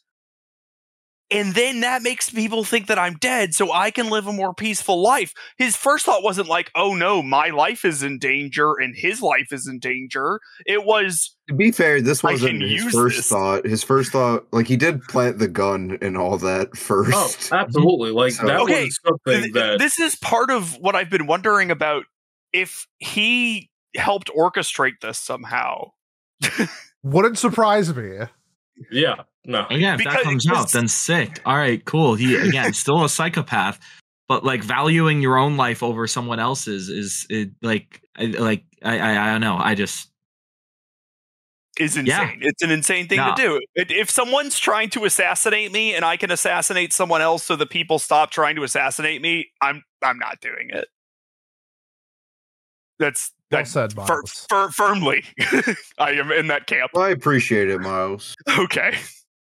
And then that makes people think that I'm dead, so I can live a more peaceful life. His first thought wasn't like, oh no, my life is in danger and his life is in danger. It was, To be fair, this wasn't his first this. thought. His first thought, like he did plant the gun and all that first. <laughs> Oh, first. absolutely! Like So- that Okay, was something th- that this is part of what I've been wondering about if he helped orchestrate this somehow. <laughs> Wouldn't surprise me. yeah, no, oh, Again, if Because- that comes out, then sick. All right, cool. He again <laughs> still a psychopath, but like valuing your own life over someone else's is it, like like I, I I don't know. I just is insane. Yeah. It's an insane thing No. to do. If someone's trying to assassinate me and I can assassinate someone else so the people stop trying to assassinate me, I'm I'm not doing it. That's Well said, fir- Miles. fir- firmly. <laughs> I am in that camp. I appreciate it, Miles. Okay.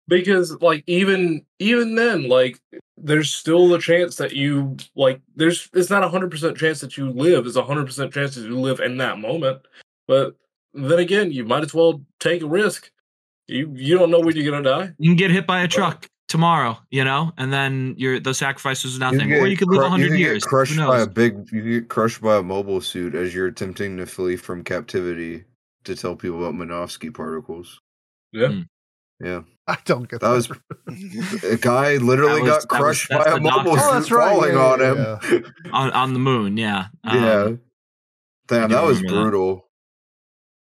because like even even then like there's still a chance that you like there's it's not a hundred percent chance that you live it's a hundred percent chance that you live in that moment but then again you might as well take a risk you you don't know when you're gonna die you can get hit by a truck tomorrow, you know, and then your the sacrifices are nothing, get or you could live cru- a hundred years. Crushed by a big. You get crushed by a mobile suit as you're attempting to flee from captivity to tell people about Minovsky particles. yeah Mm. Yeah, I don't get That was- <laughs> a guy literally was- got that was- crushed by a mobile doctor. Oh, suit that's right. falling Yeah, on yeah, him. <laughs> on on the moon. Yeah, Um, Yeah. Damn, that was remember that. brutal.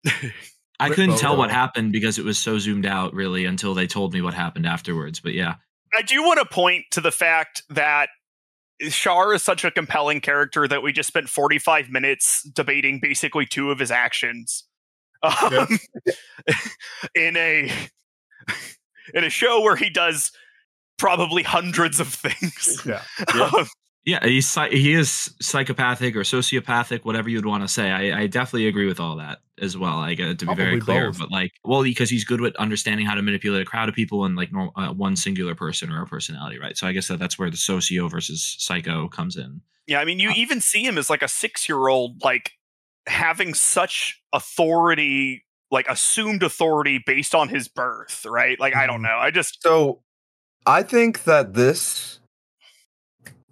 <laughs> I Rip couldn't tell what happened because it was so zoomed out, really, until they told me what happened afterwards. But yeah, I do want to point to the fact that Char is such a compelling character that we just spent 45 minutes debating basically two of his actions <laughs> um, in a in a show where he does probably hundreds of things. Yeah. <laughs> Yeah. Um, yeah, he's he is psychopathic or sociopathic, whatever you'd want to say. I, I definitely agree with all that as well. I got to be very clear, both. but like, well, because he's good with understanding how to manipulate a crowd of people and like norm, uh, one singular person or a personality, right? So I guess that that's where the socio versus psycho comes in. yeah, I mean, you even see him as like a six year old, like having such authority, like assumed authority based on his birth, right? Like, I don't Mhm. know. I just, So, I think that this,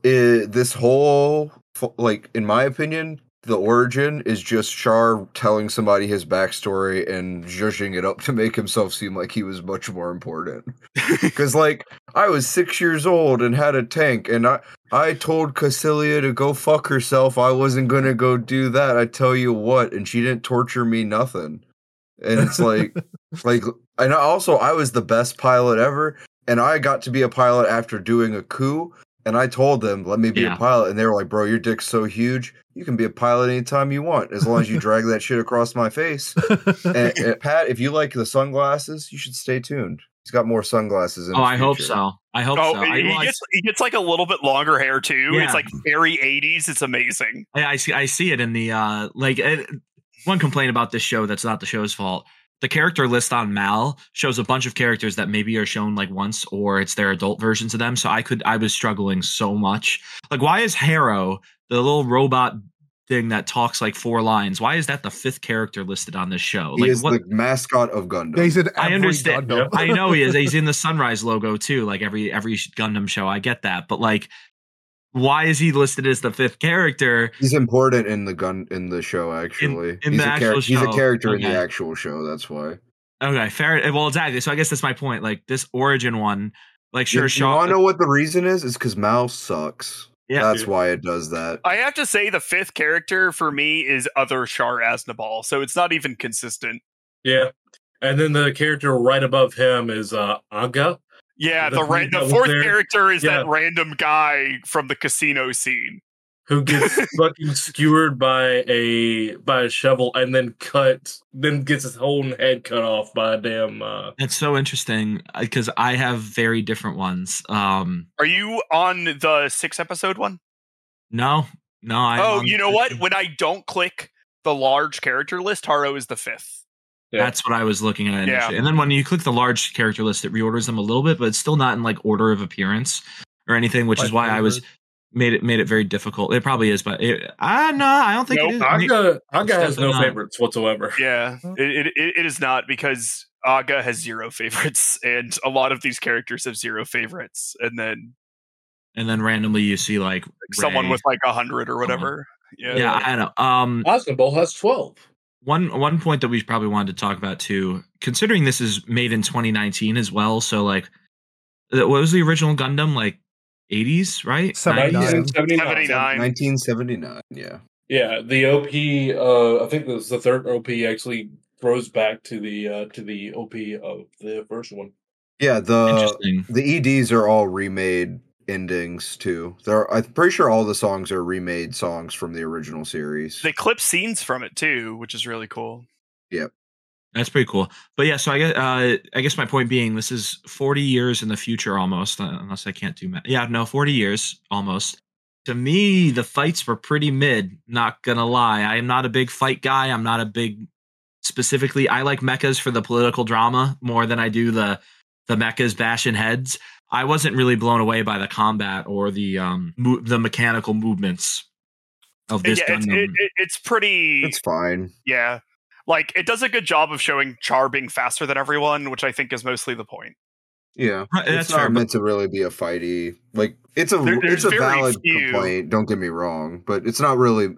i this whole, like, in my opinion, the origin is just Char telling somebody his backstory and zhuzhing it up to make himself seem like he was much more important. <laughs> Because, like, I was six years old and had a tank, and I I told Kycilia to go fuck herself. I wasn't gonna go do that. I tell you what, and she didn't torture me nothing. And it's like, <laughs> like, and also I was the best pilot ever, and I got to be a pilot after doing a coup. And I told them, "Let me be Yeah. a pilot," and they were like, "Bro, your dick's so huge, you can be a pilot anytime you want, as long as you <laughs> drag that shit across my face." and, and <laughs> Pat, if you like the sunglasses, you should stay tuned. He's got more sunglasses. In Oh, his I hope so. I hope oh, so. I, he, well, I gets, he gets like a little bit longer hair too. Yeah. It's like very 80s. It's amazing. I, I see. I see it in the uh, like. It, one complaint about this show that's not the show's fault. The character list on Mal shows a bunch of characters that maybe are shown like once, or it's their adult versions of them. So I could, I was struggling so much. Like, why is Haro the little robot thing that talks like four lines? Why is that the fifth character listed on this show? He like, is what? the mascot of Gundam. He's in I every understand. Gundam. I know he is. <laughs> He's in the Sunrise logo too, like every every Gundam show. I get that, but like, why is he listed as the fifth character? He's important in the gun in the show. Actually, in he's the a char- actual he's a show. character in the actual show. That's why. Okay, fair. Well, exactly. So I guess that's my point. Like this origin one, like You, sure, you Shaw. want to know what the reason is? Is because Mal sucks. Yeah. that's why it does that. I have to say, the fifth character for me is other Char Aznable, so it's not even consistent. Yeah. And then the character right above him is uh Aga. Yeah, The the, ra- the fourth there? character is that random guy from the casino scene. who gets <laughs> fucking skewered by a by a shovel and then cut then gets his whole head cut off by a damn uh That's so interesting because I have very different ones. Um, Are you on the six episode one? no, no. I'm oh, you know what? When I don't click the large character list, Haro is the fifth. Yeah. That's what I was looking at Yeah. And then when you click the large character list, it reorders them a little bit, but it's still not in like order of appearance or anything, which By is why I was made it made it very difficult. It probably is, but it, I no, I don't think Nope. it is. Aga Aga has no not. favorites whatsoever. Yeah, it, it, it is not because Aga has zero favorites, <laughs> and a lot of these characters have zero favorites, and then And then randomly you see like someone Ray. with like a hundred or whatever. Yeah, yeah, I know. Um, Aznable has twelve. One one point that we probably wanted to talk about too, considering this is made in 2019 as well. So like, what was the original Gundam like? 80s, right? 79. 90s? 79. 79. 1979. Yeah. Yeah, the OP uh I think this is the third OP actually throws back to the uh to the OP of the first one. Yeah. The the EDs are all remade endings too. They're I'm pretty sure all the songs are remade songs from the original series. they clip scenes from it too, which is really cool. Yep. That's pretty cool. But yeah, so I guess uh, I guess my point being, this is 40 years in the future almost, uh, unless I can't do math. Yeah, no, 40 years almost. To me, the fights were pretty mid. Not gonna lie, I am not a big fight guy. I'm not a big specifically. I like mechas for the political drama more than I do the the mechas bashing heads. I wasn't really blown away by the combat or the um mo- the mechanical movements of this yeah, it's, Gundam. it, it, it's pretty. it's fine. yeah, like it does a good job of showing Char being faster than everyone, which I think is mostly the point. Yeah. Right, it's that's not fair, but- meant to really be a fighty. Like it's a There- it's a valid few- complaint. Don't get me wrong, but it's not really.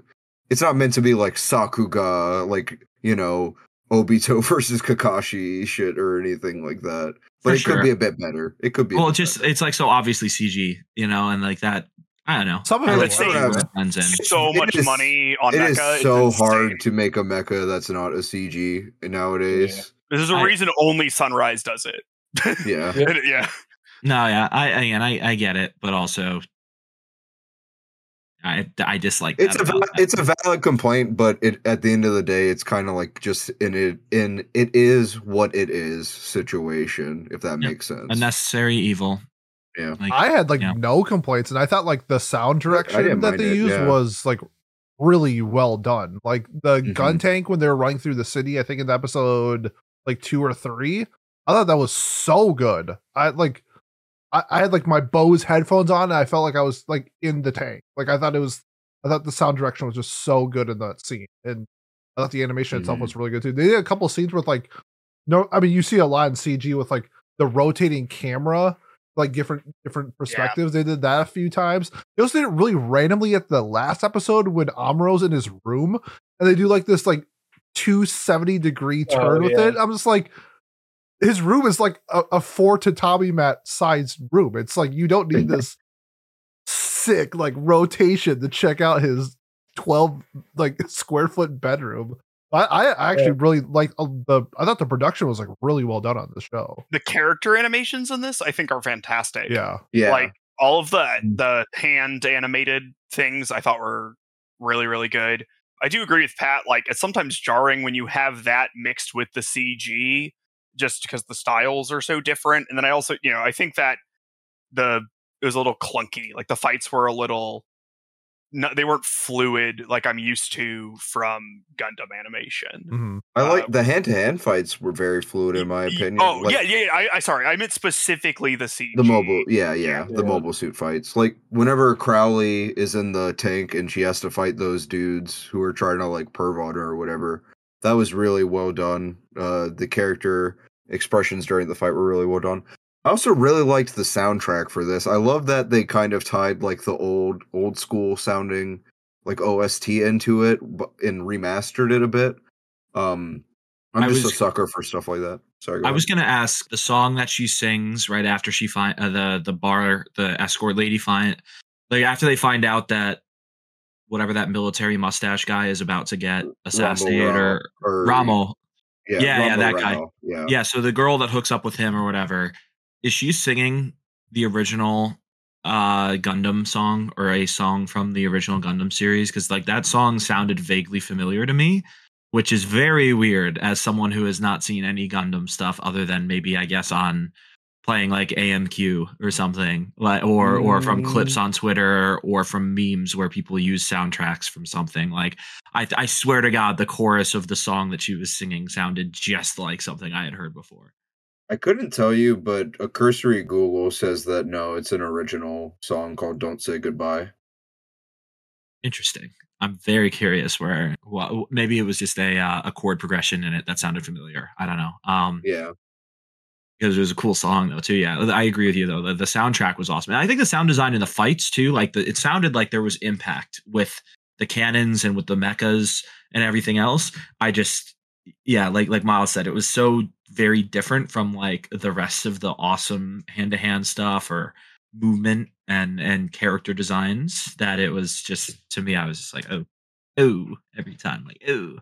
It's not meant to be like Sakuga, like you know, Obito <laughs> versus Kakashi shit or anything like that. But For it sure. could be a bit better. It could be. well, it's just better. it's like so obviously CG, you know, and like that. I don't know. Some of I it like was seeing whatever. where it blends in. So It much is- money on It Mecha. is it's so insane. hard to make a mecha that's not a CG nowadays. There's a I- reason only Sunrise does it. Yeah. <laughs> Yeah. Yeah. No, yeah, I again, I I get it, but also, I I dislike It's that a val- that. it's a valid complaint, but it at the end of the day, it's kind of like just in it in it is what it is situation. If that Yep. makes sense. a necessary evil. Yeah. Like, I had like yeah. no complaints, and I thought like the sound direction didn't that they it, used yeah. was like really well done. Like the Mhm. gun tank when they were running through the city, I think in the episode like two or three, I thought that was so good. I like, I, I had like my Bose headphones on, and I felt like I was like in the tank. Like I thought it was, I thought the sound direction was just so good in that scene, and I thought the animation itself Mhm. was really good too. They did a couple scenes with like, no, I mean you see a lot in CG with like the rotating camera like different different perspectives. They did that a few times. They also did it really randomly at the last episode when Amuro's in his room and they do like this like 270 degree Oh, turn with it. I'm just like his room is like a, a four tatami mat sized room. It's like you don't need <laughs> this sick like rotation to check out his 12 like <laughs> square foot bedroom. I, I actually Yeah. really like uh, the I thought the production was like really well done on the show. The character animations in this, I think, are fantastic. Yeah. yeah. Like all of the Mm. the hand animated things I thought were really, really good. I do agree with Pat. Like it's sometimes jarring when you have that mixed with the CG, just because the styles are so different. And then I also, you know, I think that the it was a little clunky. Like the fights were a little, no, they weren't fluid like I'm used to from Gundam animation. Mhm. I like uh, the hand to hand fights were very fluid in my Y- y- opinion. Oh Like, yeah, yeah. yeah, I, I sorry, I meant specifically the CG. The mobile, yeah, yeah, the mobile suit fights. Like whenever Crowley is in the tank and she has to fight those dudes who are trying to like perv on her or whatever, that was really well done. Uh, the character expressions during the fight were really well done. I also really liked the soundtrack for this. I love that they kind of tied like the old old school sounding like OST into it, and remastered it a bit. Um, I'm I just was- a sucker for stuff like that. Sorry, I ahead. was gonna ask the song that she sings right after she find uh, the the bar the escort lady find like after they find out that whatever that military mustache guy is about to get assassinated or or- Ramo Yeah, Yeah, yeah, Ramo that guy. Yeah. yeah so the girl that hooks up with him or whatever is she singing the original uh Gundam song or a song from the original Gundam series because like that song sounded vaguely familiar to me which is very weird as someone who has not seen any Gundam stuff other than maybe I guess on playing like AMQ or something like or or from clips on Twitter or from memes where people use soundtracks from something like I I swear to god the chorus of the song that she was singing sounded just like something I had heard before. I couldn't tell you, but a cursory Google says that no, it's an original song called "Don't Say Goodbye." Interesting. I'm very curious where well, maybe it was just a uh, a chord progression in it that sounded familiar. I don't know. Um Yeah, because it was a cool song though too. Yeah, I agree with you though. The, the soundtrack was awesome. And I think the sound design in the fights too, like the, it sounded like there was impact with the cannons and with the mechas and everything else. I just yeah, like like Miles said, it was so very different from like the rest of the awesome hand to hand stuff or movement and and character designs that it was just to me I was just like oh oh every time like oh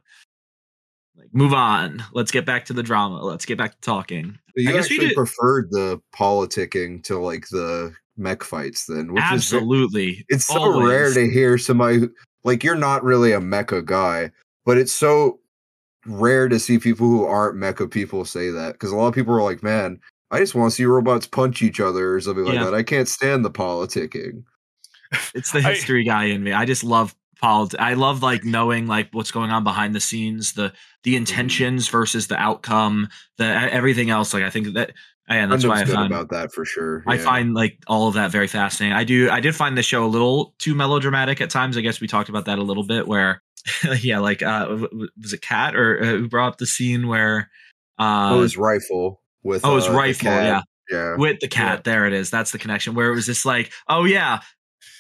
like move on let's get back to the drama let's get back to talking But you I guess we actually did- preferred the politicking to like the mech fights, then, which is Absolutely. it's so Always. rare to hear somebody who- like you're not really a mecha guy, but it's so rare to see people who aren't mecha people say that because a lot of people are like, "Man, I just want to see robots punch each other or something like Yeah. that. I can't stand the politicking." It's the I- history guy in me. I just love politics. I love like knowing like what's going on behind the scenes, the the intentions versus the outcome, the everything else. Like I think that and that's why I found about that for sure. I find like all of that very fascinating. I do. I did find the show a little too melodramatic at times. I guess we talked about that a little bit. Where, <laughs> yeah, like uh, was it Cat or uh, who brought up the scene where? Uh, oh, his rifle with oh, his uh, rifle. Yeah, yeah. with the cat. There it is. That's the connection. Where it was just like, oh yeah,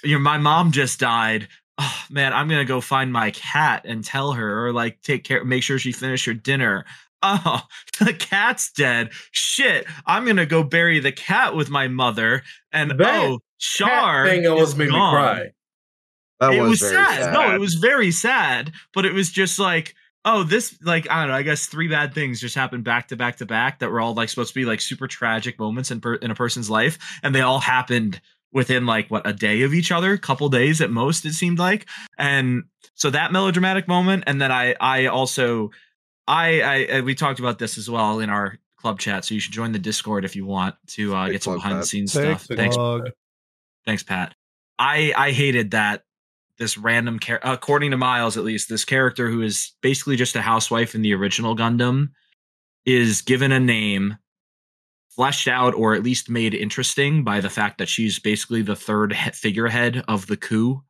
you know, my mom just died. Oh man, I'm gonna go find my cat and tell her, or like take care, make sure she finished her dinner. oh, <laughs> the cat's dead. Shit, I'm gonna go bury the cat with my mother. And That oh, Char thing almost made me gone. cry. That it was, very sad. No, it was very sad. But it was just like, oh, this like I don't know. I guess three bad things just happened back to back to back that were all like supposed to be like super tragic moments in per- in a person's life, and they all happened within like what a day of each other, couple days at most. It seemed like, and so that melodramatic moment, and then I I also I I and we talked about this as well in our club chat. So you should join the Discord if you want to uh, Big get some plug, behind the scenes Thanks, stuff. Thanks, plug. Thanks, Pat. I I hated that this random character, according to Miles at least this character who is basically just a housewife in the original Gundam is given a name fleshed out or at least made interesting by the fact that she's basically the third he- figurehead of the coup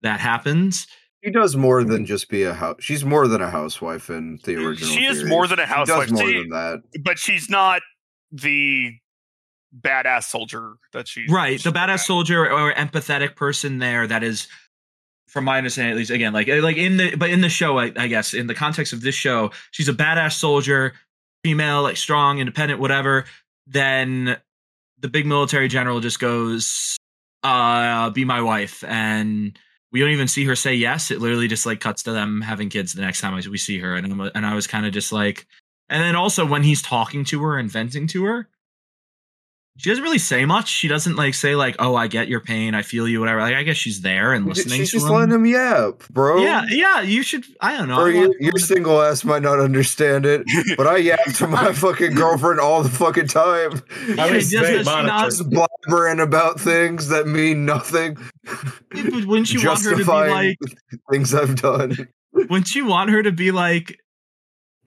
that happens. She does more than mm. just be a house. She's more than a housewife in the original. She is series. more than a She housewife. does more See- than that. but she's not the badass soldier that she right the she's badass soldier or empathetic person there that is from my understanding at least again like eh, like in the but in the show I, I guess in the context of this show she's a badass soldier female like strong independent whatever then the big military general just goes uh be my wife. And we don't even see her say yes. It literally just like cuts to them having kids the next time we see her. And, and i was kind of just like and then also when he's talking to her and venting to her she doesn't really say much. She doesn't like say like, "Oh, I get your pain. I feel you." Whatever. Like, I guess she's there and listening She's to just him. letting him yap, bro. Yeah, yeah. You should. I don't know. Or I your, your single ass might not understand it, but I yap to my <laughs> fucking girlfriend all the fucking time. I mean, She does- Snake does she not- monitor. Just blabbering about things that mean nothing. Yeah, but wouldn't you want her to be like? things I've done. Wouldn't you want her to be like?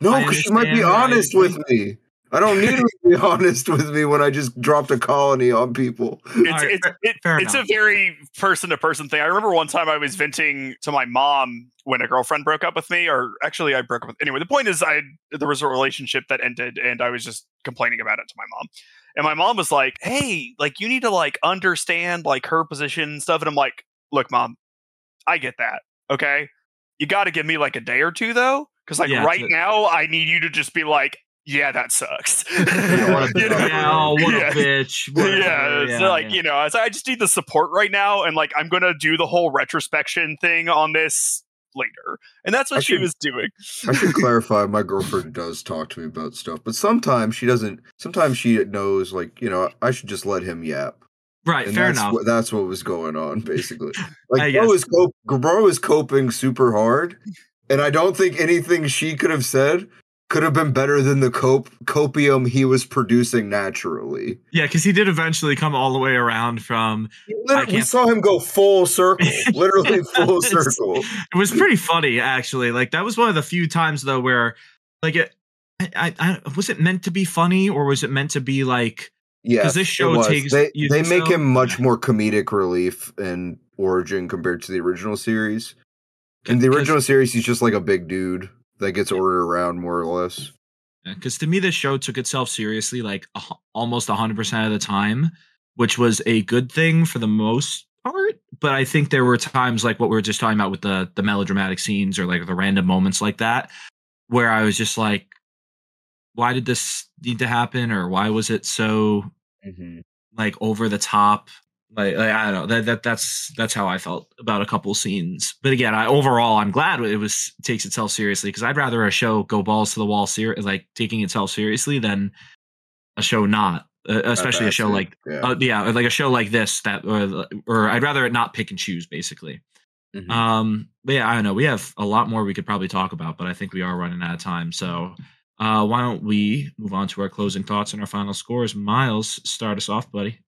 No, because she might be understand, right? honest with me. I don't need to be <laughs> honest with me when I just dropped a colony on people. it's Alright, it's it, fair it's a very person to person thing. I remember one time I was venting to my mom when a girlfriend broke up with me, or actually I broke up with anyway. The point is, I there was a relationship that ended, and I was just complaining about it to my mom. And my mom was like, "Hey, like you need to like understand like her position and stuff." And I'm like, "Look, mom, I get that. Okay, you got to give me like a day or two though, because like Yeah, right now I need you to just be like." Yeah, that sucks. <laughs> Yeah, <laughs> what a You know? bitch. Yeah, oh, what Yeah. a bitch. What a- yeah, it's yeah, like yeah. you know, it's, I just need the support right now, and like I'm gonna do the whole retrospection thing on this later, and that's what I she should- was doing. I should <laughs> clarify my girlfriend does talk to me about stuff, but sometimes she doesn't. Sometimes she knows, like, you know, I should just let him yap. Right. And Fair that's enough. What, that's what was going on, basically. Like, guess. bro is, cop- bro is coping super hard, and I don't think anything she could have said could have been better than the cope copium he was producing naturally. Yeah, because he did eventually come all the way around from. We saw him go full circle, <laughs> literally full circle. It was pretty funny, actually. Like that was one of the few times though where, like, it, I, I, I was it meant to be funny or was it meant to be like? Yeah, because this show takes- They, they make him much <laughs> more comedic relief in Origin compared to the original series. In the original series, he's just like a big dude that gets ordered around more or less. because to me the show took itself seriously like a, almost 100% of the time which was a good thing for the most part but i think there were times like what we were just talking about with the the melodramatic scenes or like the random moments like that where i was just like why did this need to happen? or why was it so mm-hmm. like over the top like, like i don't know. That, that that's that's how i felt about a couple scenes. But again i overall i'm glad it was takes itself seriously because i'd rather a show go balls to the wall ser- like taking itself seriously than a show not. Uh, especially a show it, like yeah. uh, yeah like a show like this that or, or i'd rather it not pick and choose basically. Mhm. um but yeah i don't know. We have a lot more we could probably talk about but i think we are running out of time. So uh why don't we move on to our closing thoughts and our final scores. Miles start us off buddy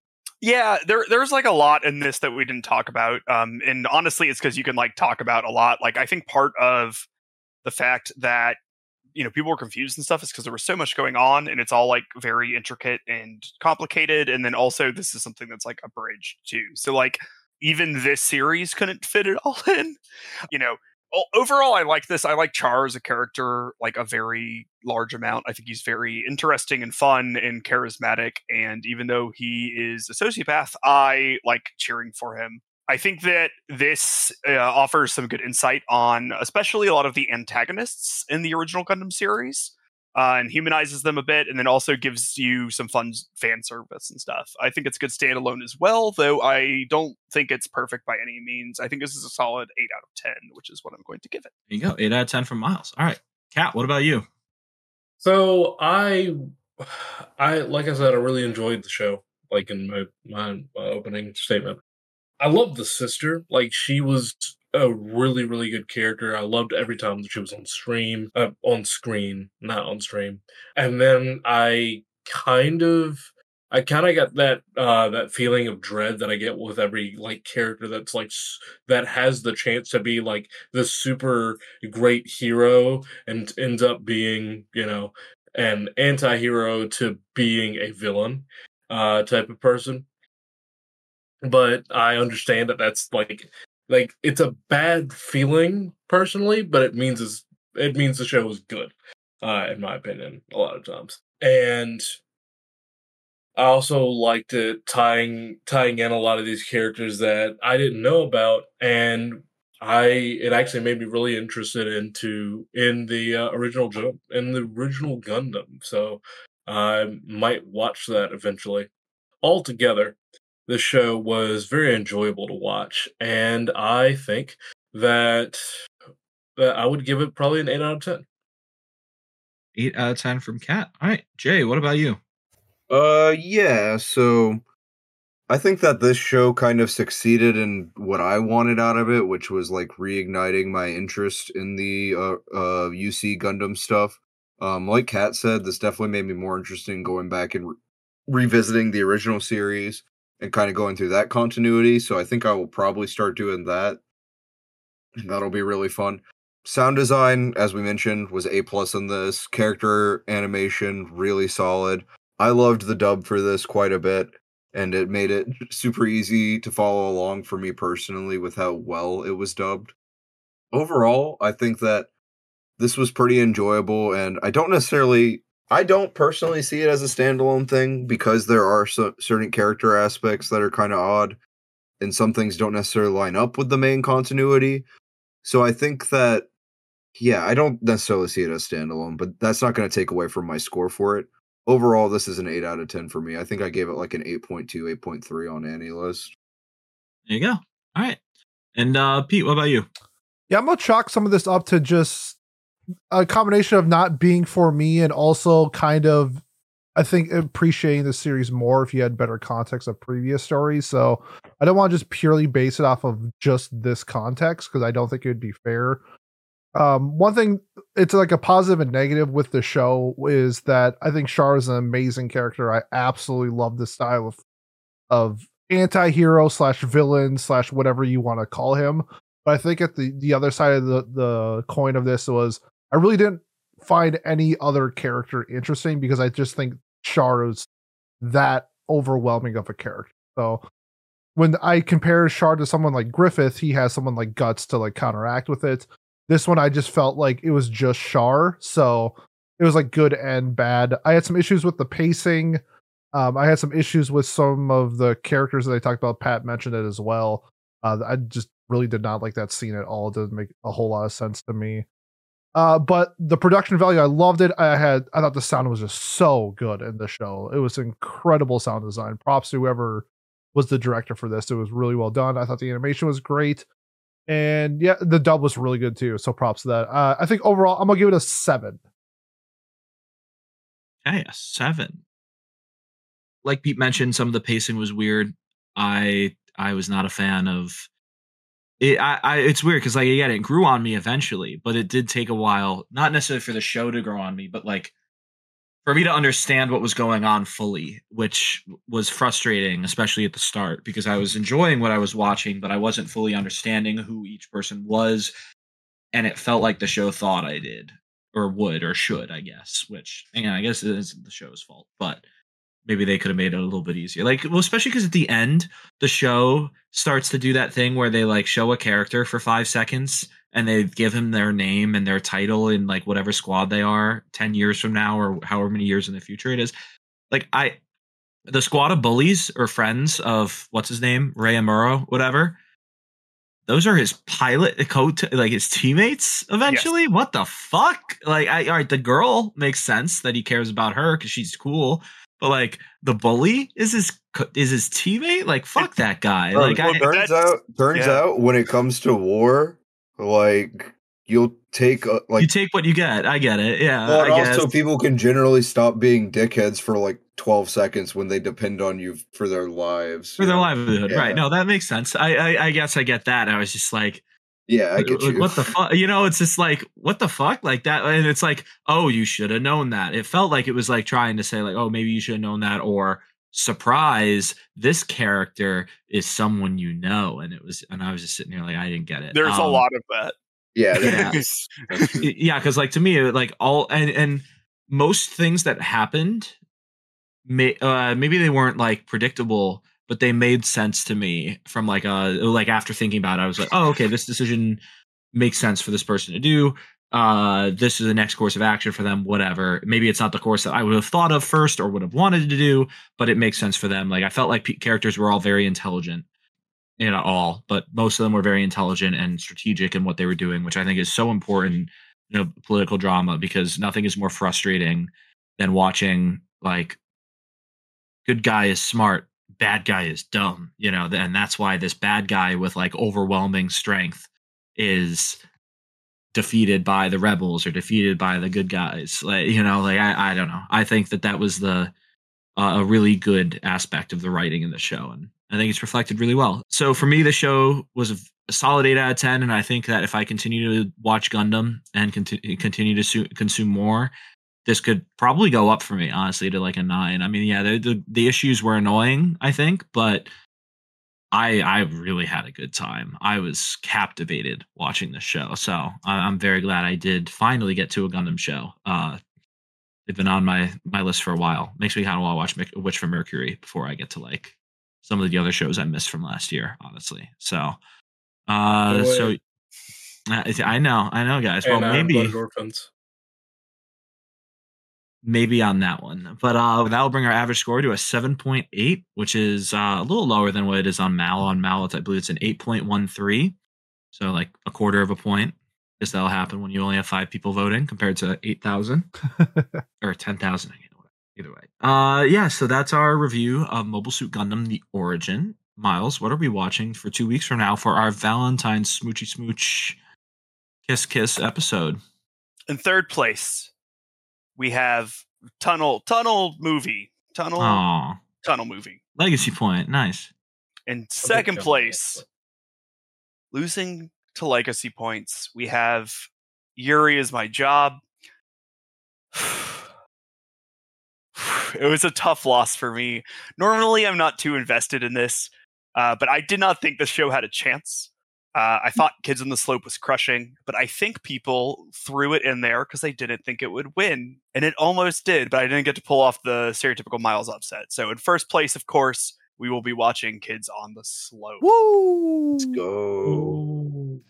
Yeah, there there's like a lot in this that we didn't talk about. Um, and honestly, it's because you can like talk about a lot. Like I think part of the fact that you know people were confused and stuff is because there was so much going on, and it's all like very intricate and complicated. And then also this is something that's like abridged too. So like even this series couldn't fit it all <laughs> in. You know, overall i like this i like char as a character like a very large amount. I think he's very interesting and fun and charismatic and even though he is a sociopath i like cheering for him. I think that this uh, offers some good insight on especially a lot of the antagonists in the original gundam series uh, and humanizes them a bit, and then also gives you some fun fan service and stuff. I think it's good standalone as well, though I don't think it's perfect by any means. I think this is a solid eight out of ten, which is what I'm going to give it. There you go. Eight out of ten from Miles. All right. Kat, what about you? So I, <sighs> I like I said, I really enjoyed the show. Like in my my, my opening statement, I love the sister. Like she was a really really good character. I loved every time that she was on stream, uh, on screen, not on stream. And then I kind of I kind of got that uh that feeling of dread that I get with every like character that's like that has the chance to be like the super great hero and ends up being, you know, an anti-hero to being a villain uh type of person. But I understand that that's like like it's a bad feeling personally, but it means it's, it means the show is good, uh, in my opinion, a lot of times. And I also liked it tying tying in a lot of these characters that I didn't know about, and I it actually made me really interested into in the uh, original in the original Gundam. So I might watch that eventually. Altogether, the show was very enjoyable to watch, and I think that that I would give it probably an eight out of ten. Eight out of ten from Kat. All right, Jay, what about you? Uh, yeah. So I think that this show kind of succeeded in what I wanted out of it, which was like reigniting my interest in the uh, uh UC Gundam stuff. Um, like Kat said, this definitely made me more interested in going back and re- revisiting the original series and kind of going through that continuity. So I think I will probably start doing that. That'll be really fun. Sound design, as we mentioned, was A plus in this. Character animation, really solid. I loved the dub for this quite a bit, and it made it <laughs> super easy to follow along for me personally with how well it was dubbed. Overall, I think that this was pretty enjoyable, and I don't necessarily, I don't personally see it as a standalone thing because there are so, certain character aspects that are kind of odd, and some things don't necessarily line up with the main continuity. So I think that, yeah, I don't necessarily see it as standalone, but that's not going to take away from my score for it overall this is an 8 out of 10 for me i think i gave it like an 8.2 8.3 on any list There you go. All right. And uh Pete, what about you? Yeah, I'm gonna chalk some of this up to just a combination of not being for me and also kind of I think appreciating the series more if you had better context of previous stories. So I don't want to just purely base it off of just this context because I don't think it would be fair. Um, one thing it's like a positive and negative with the show is that I think Char is an amazing character. I absolutely love the style of of anti-hero slash villain slash whatever you want to call him. But I think at the the other side of the the coin of this was I really didn't find any other character interesting because I just think Char is that overwhelming of a character. So when I compare Char to someone like Griffith, he has someone like Guts to like counteract with it. This one I just felt like it was just Char, so it was like good and bad. I had some issues with the pacing. Um, I had some issues with some of the characters that I talked about. Pat mentioned it as well. Uh, I just really did not like that scene at all. It doesn't make a whole lot of sense to me. Uh, but the production value, I loved it. I had, I thought the sound was just so good in the show. It was incredible sound design. Props to whoever was the director for this. It was really well done. I thought the animation was great, and yeah, the dub was really good too. So props to that. Uh, I think overall, I'm gonna give it a seven. Okay, a seven. Like Pete mentioned, some of the pacing was weird. I I was not a fan of it. I, I it's weird because like again, it grew on me eventually, but it did take a while. Not necessarily for the show to grow on me, but like for me to understand what was going on fully, which was frustrating, especially at the start, because I was enjoying what I was watching, but I wasn't fully understanding who each person was, and it felt like the show thought I did or would or should, I guess. Which again, I guess it isn't the show's fault, but maybe they could have made it a little bit easier. Like, well, especially because at the end, the show starts to do that thing where they like show a character for five seconds and they give him their name and their title in like whatever squad they are 10 years from now or however many years in the future it is. Like, I, the squad of bullies or friends of what's his name, Ray Amuro, whatever. those are his pilot uh, co like his teammates eventually what the fuck like I, all right the girl makes sense that he cares about her because she's cool but like the bully is his is his teammate like fuck that guy Bro, like I, turns that's- out, turns yeah. out, when it comes to war, like you'll take a, like. you take what you get i get it yeah well, and I also, guess. people can generally stop being dickheads for like twelve seconds when they depend on you for their lives. for their know? livelihood Yeah. right no that makes sense I, I i guess i get that i was just like Yeah, I get like, you. what the fuck you know it's just like what the fuck like that and it's like oh you should have known that it felt like it was like trying to say like oh maybe you should have known that or surprise this character is someone you know and it was and i was just sitting here like i didn't get it There's a Um, lot of that. Yeah, <laughs> Yeah. that's, that's true. y- yeah because like to me like all and and most things that happened may uh maybe they weren't like predictable but they made sense to me from like uh like after thinking about it i was like oh okay this decision makes sense for this person to do. Uh this is the next course of action for them whatever. Maybe it's not the course that i would have thought of first or would have wanted to do but it makes sense for them. Like i felt like pe- characters were all very intelligent you know all but most of them were very intelligent and strategic in what they were doing which i think is so important you know political drama because nothing is more frustrating than watching like good guy is smart bad guy is dumb you know and that's why this bad guy with like overwhelming strength is defeated by the rebels or defeated by the good guys like you know like i, I don't know. I think that that was the uh, a really good aspect of the writing in the show and i think it's reflected really well. So for me the show was a, solid 8 out of 10 and i think that if i continue to watch gundam and conti- continue to su- consume more this could probably go up for me honestly to like a 9 i mean yeah the, the, the issues were annoying i think but I I really had a good time. I was captivated watching the show, so I- I'm very glad I did finally get to a Gundam show. Uh, they've been on my my list for a while. Makes me kind of want to watch Witch from Mercury before I get to like some of the other shows I missed from last year. Honestly, so uh, No so uh, I know, I know, guys. Well, and Iron maybe Blooded Orphans. Maybe on that one. But uh, that will bring our average score to a 7.8, which is uh, a little lower than what it is on Mal. On Mal, it's, I believe it's an 8.13. So like a quarter of a point. Guess that'll happen when you only have five people voting compared to 8,000 <laughs> or 10,000. Either way. Uh, yeah, so that's our review of Mobile Suit Gundam The Origin. Miles, what are we watching for two weeks from now for our Valentine's Smoochy Smooch Kiss Kiss episode? In third place, we have Tunnel Tunnel movie. Tunnel Aw, Tunnel movie. Legacy Point. Nice. In second place, losing to legacy points, we have Yuri is my job. <sighs> it was a tough loss for me. Normally, I'm not too invested in this, uh, but I did not think the show had a chance. Uh, I thought Kids on the Slope was crushing, but I think people threw it in there because they didn't think it would win. And it almost did, but I didn't get to pull off the stereotypical Miles upset. So, in first place, of course, we will be watching Kids on the Slope. Woo! Let's go.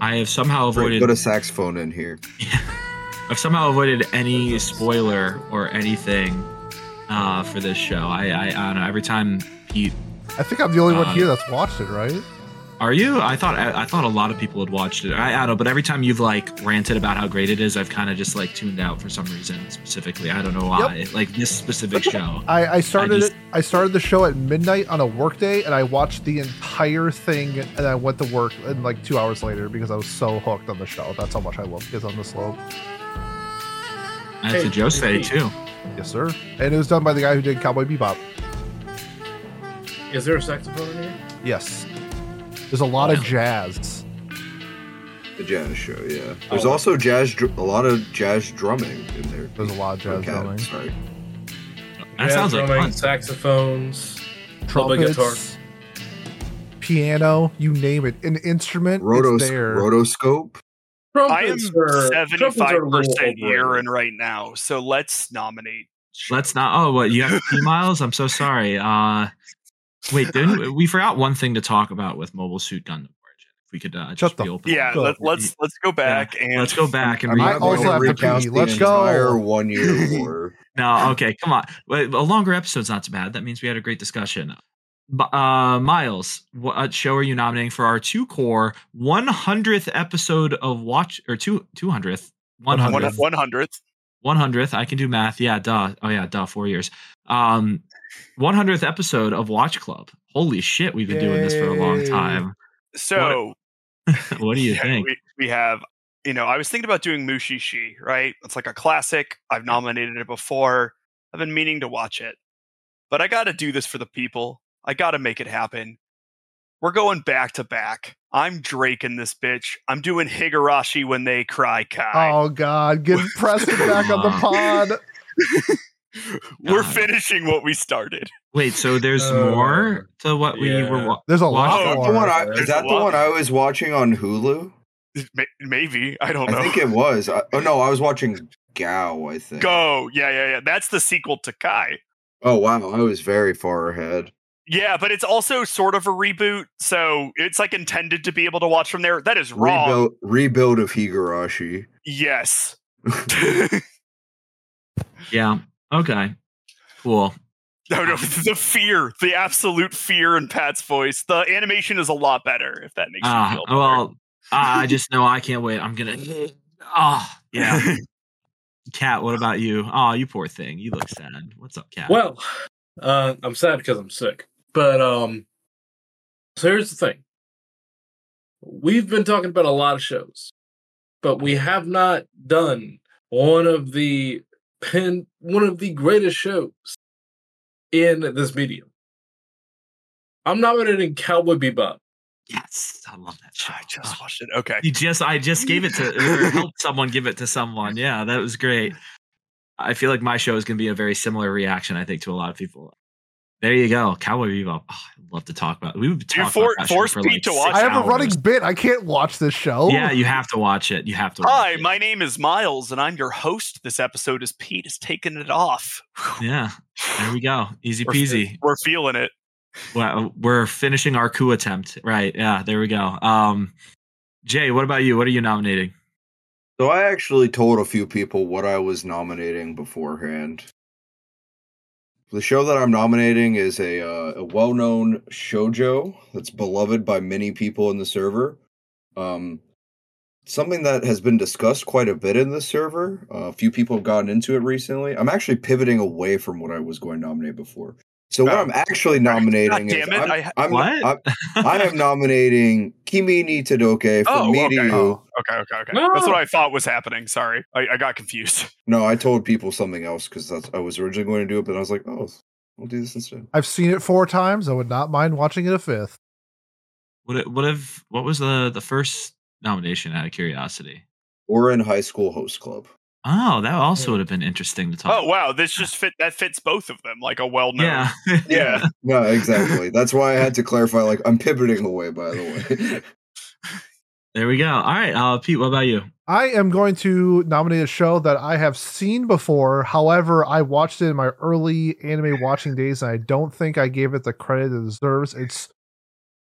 I have somehow avoided Put a saxophone in here. <laughs> I've somehow avoided any spoiler or anything uh, for this show. I, I I don't know. Every time Pete, I think I'm the only one Uh, here that's watched it, right? Are you? I thought I, I thought a lot of people had watched it. I, I don't know, but every time you've like ranted about how great it is, I've kind of just like tuned out for some reason. Specifically, I don't know why. Like this specific <laughs> show. I, I started just- it. I started the show at midnight on a workday, and I watched the entire thing, and I went to work and like two hours later because I was so hooked on the show. That's how much I love Kids on the Slope. And it's a Hey, Josei hey. too. Yes, sir. And it was done by the guy who did Cowboy Bebop. Is there a saxophone in here? Yes. There's a lot of jazz. The jazz show, yeah. There's Oh. also jazz, dr- a lot of jazz drumming in there. There's a lot of jazz Okay, drumming. Sorry. That Jazz sounds like drumming, fun. saxophones, little bit guitar. Trumpets, piano, you name it. An instrument, Rotos- it's there. rotoscope. I am Trumpets are- trumpets are a 75% little overrated. urine right now, so let's nominate. Let's not. Oh, what you have <laughs> P miles? I'm so sorry. Uh, wait, didn't we forgot one thing to talk about with Mobile Suit Gundam Origin? If we could uh, Shut just the reopen. Yeah, Go. let, let's let's go back and Let's go back and I'm re- I not going also to have to pee. Let's go. one year war. <laughs> No, okay, come on. Wait, A longer episode's not too bad. That means we had a great discussion. Uh, Miles, what show are you nominating for our two core 100th episode of Watch or two 200th 100th One hundredth. 100th I can do math yeah duh oh yeah duh 4 years um 100th episode of Watch Club holy shit we've been doing this for a long time So <laughs> what do you yeah, think We, we have, you know, I was thinking about doing Mushishi, right? It's like a classic. I've nominated it before. I've been meaning to watch it, but I got to do this for the people. I got to make it happen. We're going back to back. I'm Drake in this bitch. I'm doing Higurashi when they cry Kai. Oh God, get <laughs> Preston back on the pod. <laughs> We're God. finishing what we started. wait so there's Uh, more to what we yeah. were wa- There's a lot Is that more. the one I, is that the lot. one I was watching on Hulu? Maybe I don't know. I think it was. I, oh no, I was watching Gou. I think. Go, yeah, yeah, yeah. That's the sequel to Kai. Oh wow, I was very far ahead. Yeah, but it's also sort of a reboot, so it's like intended to be able to watch from there. That is wrong. Rebuild, rebuild of Higurashi. Yes. <laughs> yeah okay cool no, no, <laughs> the fear, the absolute fear in Pat's voice. The animation is a lot better, if that makes you Ah, feel better. well, I I just know I can't wait. I'm gonna. Oh, <laughs> yeah. <laughs> Cat, what about you? Oh, you poor thing. You look sad. What's up, Cat? Well, uh, I'm sad because I'm sick. But um, so here's the thing: we've been talking about a lot of shows, but we have not done one of the pen, one of the greatest shows in this medium. I'm nominating Cowboy Bebop. yes, I love that show. I just Oh, watched it. Okay. you just, I just gave it to, or <laughs> helped someone give it to someone. Yeah, that was great. I feel like my show is going to be a very similar reaction. I think to a lot of people. There you go, Cowboy Bebop. Oh, I'd love to talk about. It. We would Dude, talk for- about that force for Pete like to six watch I have a running bit. I can't watch this show. Yeah, you have to watch it. You have to. Watch Hi, it. my name is Miles, and I'm your host this episode is Pete is taking it off. <sighs> Yeah, there we go. Easy We're, peasy. we're feeling it. Well, we're finishing our coup attempt. Right. Yeah, there we go. Um Jay, what about you? What are you nominating? So I actually told a few people what I was nominating beforehand. The show that I'm nominating is a uh, a well-known shojo that's beloved by many people in the server. Um, something that has been discussed quite a bit in the server. Uh, a few people have gotten into it recently. I'm actually pivoting away from what I was going to nominate before. So what Oh. I'm actually God nominating damn is it, I'm, I I'm, What? I'm, <laughs> I am oh, nominating Kimi ni Todoke from Oh, me okay. to you. Oh. Okay, okay, okay. No. That's what I thought was happening. Sorry, I, I got confused. <laughs> No, I told people something else because I was originally going to do it, but I was like, oh, we'll do this instead. I've seen it four times. I would not mind watching it a fifth. What it- what if what was the the first nomination out of curiosity? Or in high school host club. Oh, that also Yeah. would have been interesting to talk. Oh wow, this just fit. That fits both of them like a well-known. Yeah. <laughs> Yeah. No, exactly. that's why I had to clarify. Like, I'm pivoting away. By the way. <laughs> there we go. All right. Uh Pete, what about you? I am going to nominate a show that I have seen before. However, I watched it in my early anime watching days, and I don't think I gave it the credit it deserves. It's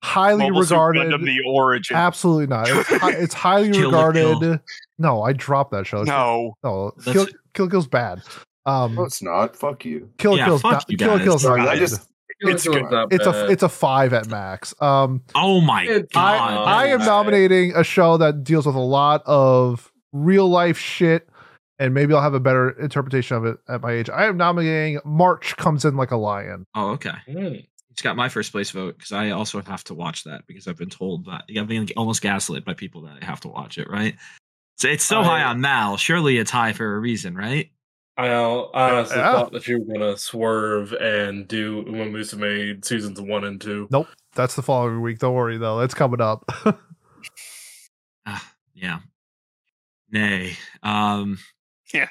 highly Mobile Suit regarded. Gundam: The Origin. Absolutely not. It's, it's highly <laughs> Kill regarded. Kill. No, I dropped that show. no, no, That's- Kill, Kill Kill's bad. Um, no, it's not. Fuck you. Kill Yeah, Kill's fuck not, you Kill. Kill's not I just It's good. it's a it's a five at max. Um, Oh my god. I, I am nominating a show that deals with a lot of real life shit, and maybe I'll have a better interpretation of it at my age. I am nominating March comes in like a lion. Oh, okay. Mm. It's got my first place vote because I also have to watch that because I've been told that I've been almost gaslit by people that I have to watch it, right? So it's so high on Mal. Surely it's high for a reason, right? I honestly Yeah. thought that you were gonna swerve and do Uma Musume seasons one and two. Nope, That's the following week. Don't worry though, it's coming up. Ah, yeah. Nay. Um Yeah.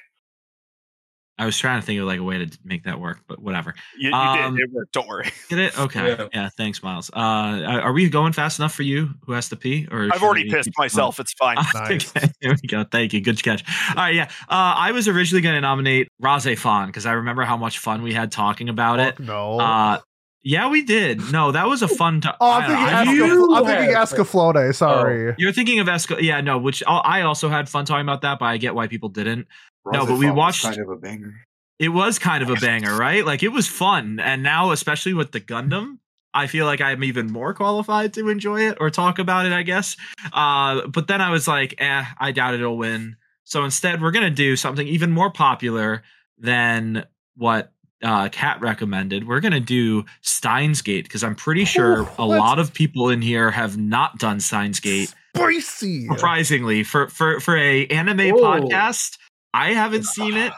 I was trying to think of like a way to make that work, but whatever. You, you Um, did. It worked. Don't worry. Get it? <laughs> Okay. Yeah. Yeah. thanks, Miles. Uh, are are we going fast enough for you? Who has to pee? Or I've already pissed keep going? myself. It's fine. <laughs> Nice. Okay, there we go. Thank you. Good catch. All right, yeah. Uh, I was originally going to nominate RahXephon because I remember how much fun we had talking about it. No. Uh, yeah, we did. No, that was a <laughs> fun. To- oh, I'm I- thinking, I- Esca- You I'm thinking Escaflowne. Sorry. You're thinking of Esco. Yeah, no. Which I I also had fun talking about that, but I get why people didn't. No, but we watched- kind of a banger. It was kind of a <laughs> banger, right? Like it was fun, and now especially with the Gundam, I feel like I'm even more qualified to enjoy it or talk about it, I guess. Uh, but then I was like, eh, I doubt it'll win. So instead, we're gonna do something even more popular than what uh, Kat recommended. We're gonna do Steins Gate because I'm pretty sure a lot of people in here have not done Steins Gate. Spicy. Surprisingly, for for for a anime Oh. podcast, I haven't seen it.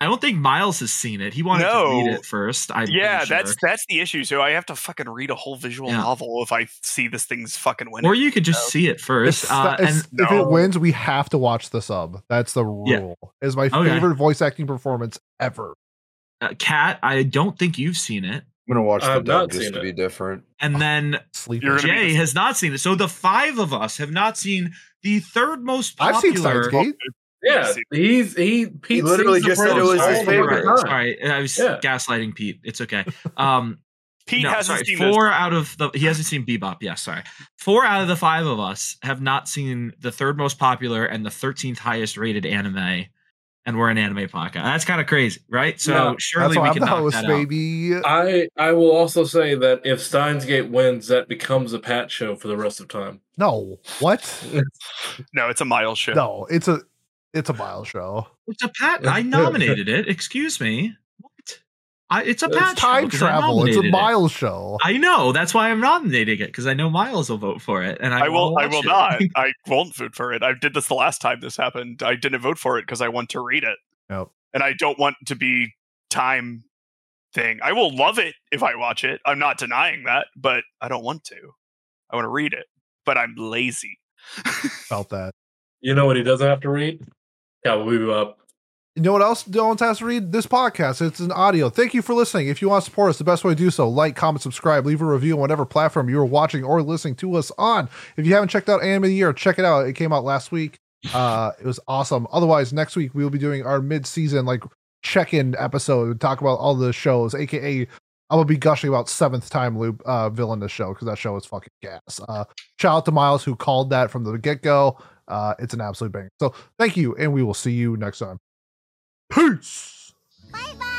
I don't think Miles has seen it. He wanted to read it first. I'm yeah, pretty that's that's the issue. So I have to fucking read a whole visual Yeah. novel if I see this thing's fucking winning. Or you could just No. see it first. Uh, it's- and if it wins, we have to watch the sub. That's the Yeah. rule. Is my Okay. favorite voice acting performance ever. uh, Kat, I don't think you've seen it. I'm gonna watch the I've dub just seen to it. be different. And then Sleep. You're gonna be Jay has not seen it. So the five of us have not seen the third most popular. I've seen Steins Gate. Yeah, he's he. Pete literally just said it was his favorite. time. Sorry, I was Yeah. gaslighting Pete. It's okay. Um, <laughs> Pete no, hasn't sorry, seen this. four out of the he hasn't seen Bebop. Yes, sorry. Four out of the five of us have not seen the third most popular and the thirteenth highest rated anime, and we're an anime podcast. That's kind of crazy, right? So Yeah, surely we can the knock host, that out. baby. I I will also say that if Steins Gate wins, that becomes a Pat show for the rest of time. No, what? <laughs> No, it's a Miles show. No, it's a it's a mile show. It's a pat. I <laughs> nominated it. Excuse me. What? I, it's a It's pat. It's time show 'cause travel. It's a nominated it. show. I know. That's why I'm nominating it because I know Miles will vote for it, and I, I will. I will it. not. <laughs> I won't vote for it. I did this the last time this happened. I didn't vote for it because I want to read it, Yep. and I don't want to be time thing. I will love it if I watch it. I'm not denying that, but I don't want to. I want to read it, but I'm lazy. <laughs> Felt that. You know what he doesn't have to read? Cowboy Bebop. You up. You know what else Dylan has to read? This podcast. It's an audio. Thank you for listening. If you want to support us, the best way to do so, like, comment, subscribe, leave a review on whatever platform you are watching or listening to us on. If you haven't checked out Anime of the Year, check it out. It came out last week. Uh, it was awesome. Otherwise, next week we will be doing our mid-season like check-in episode. We talk about all the shows, aka I'm gonna be gushing about seventh time loop uh villainess show because that show is fucking gas. Uh shout out to Miles who called that from the get-go. Uh it's an absolute bang. So thank you, and we will see you next time. Peace. Bye bye.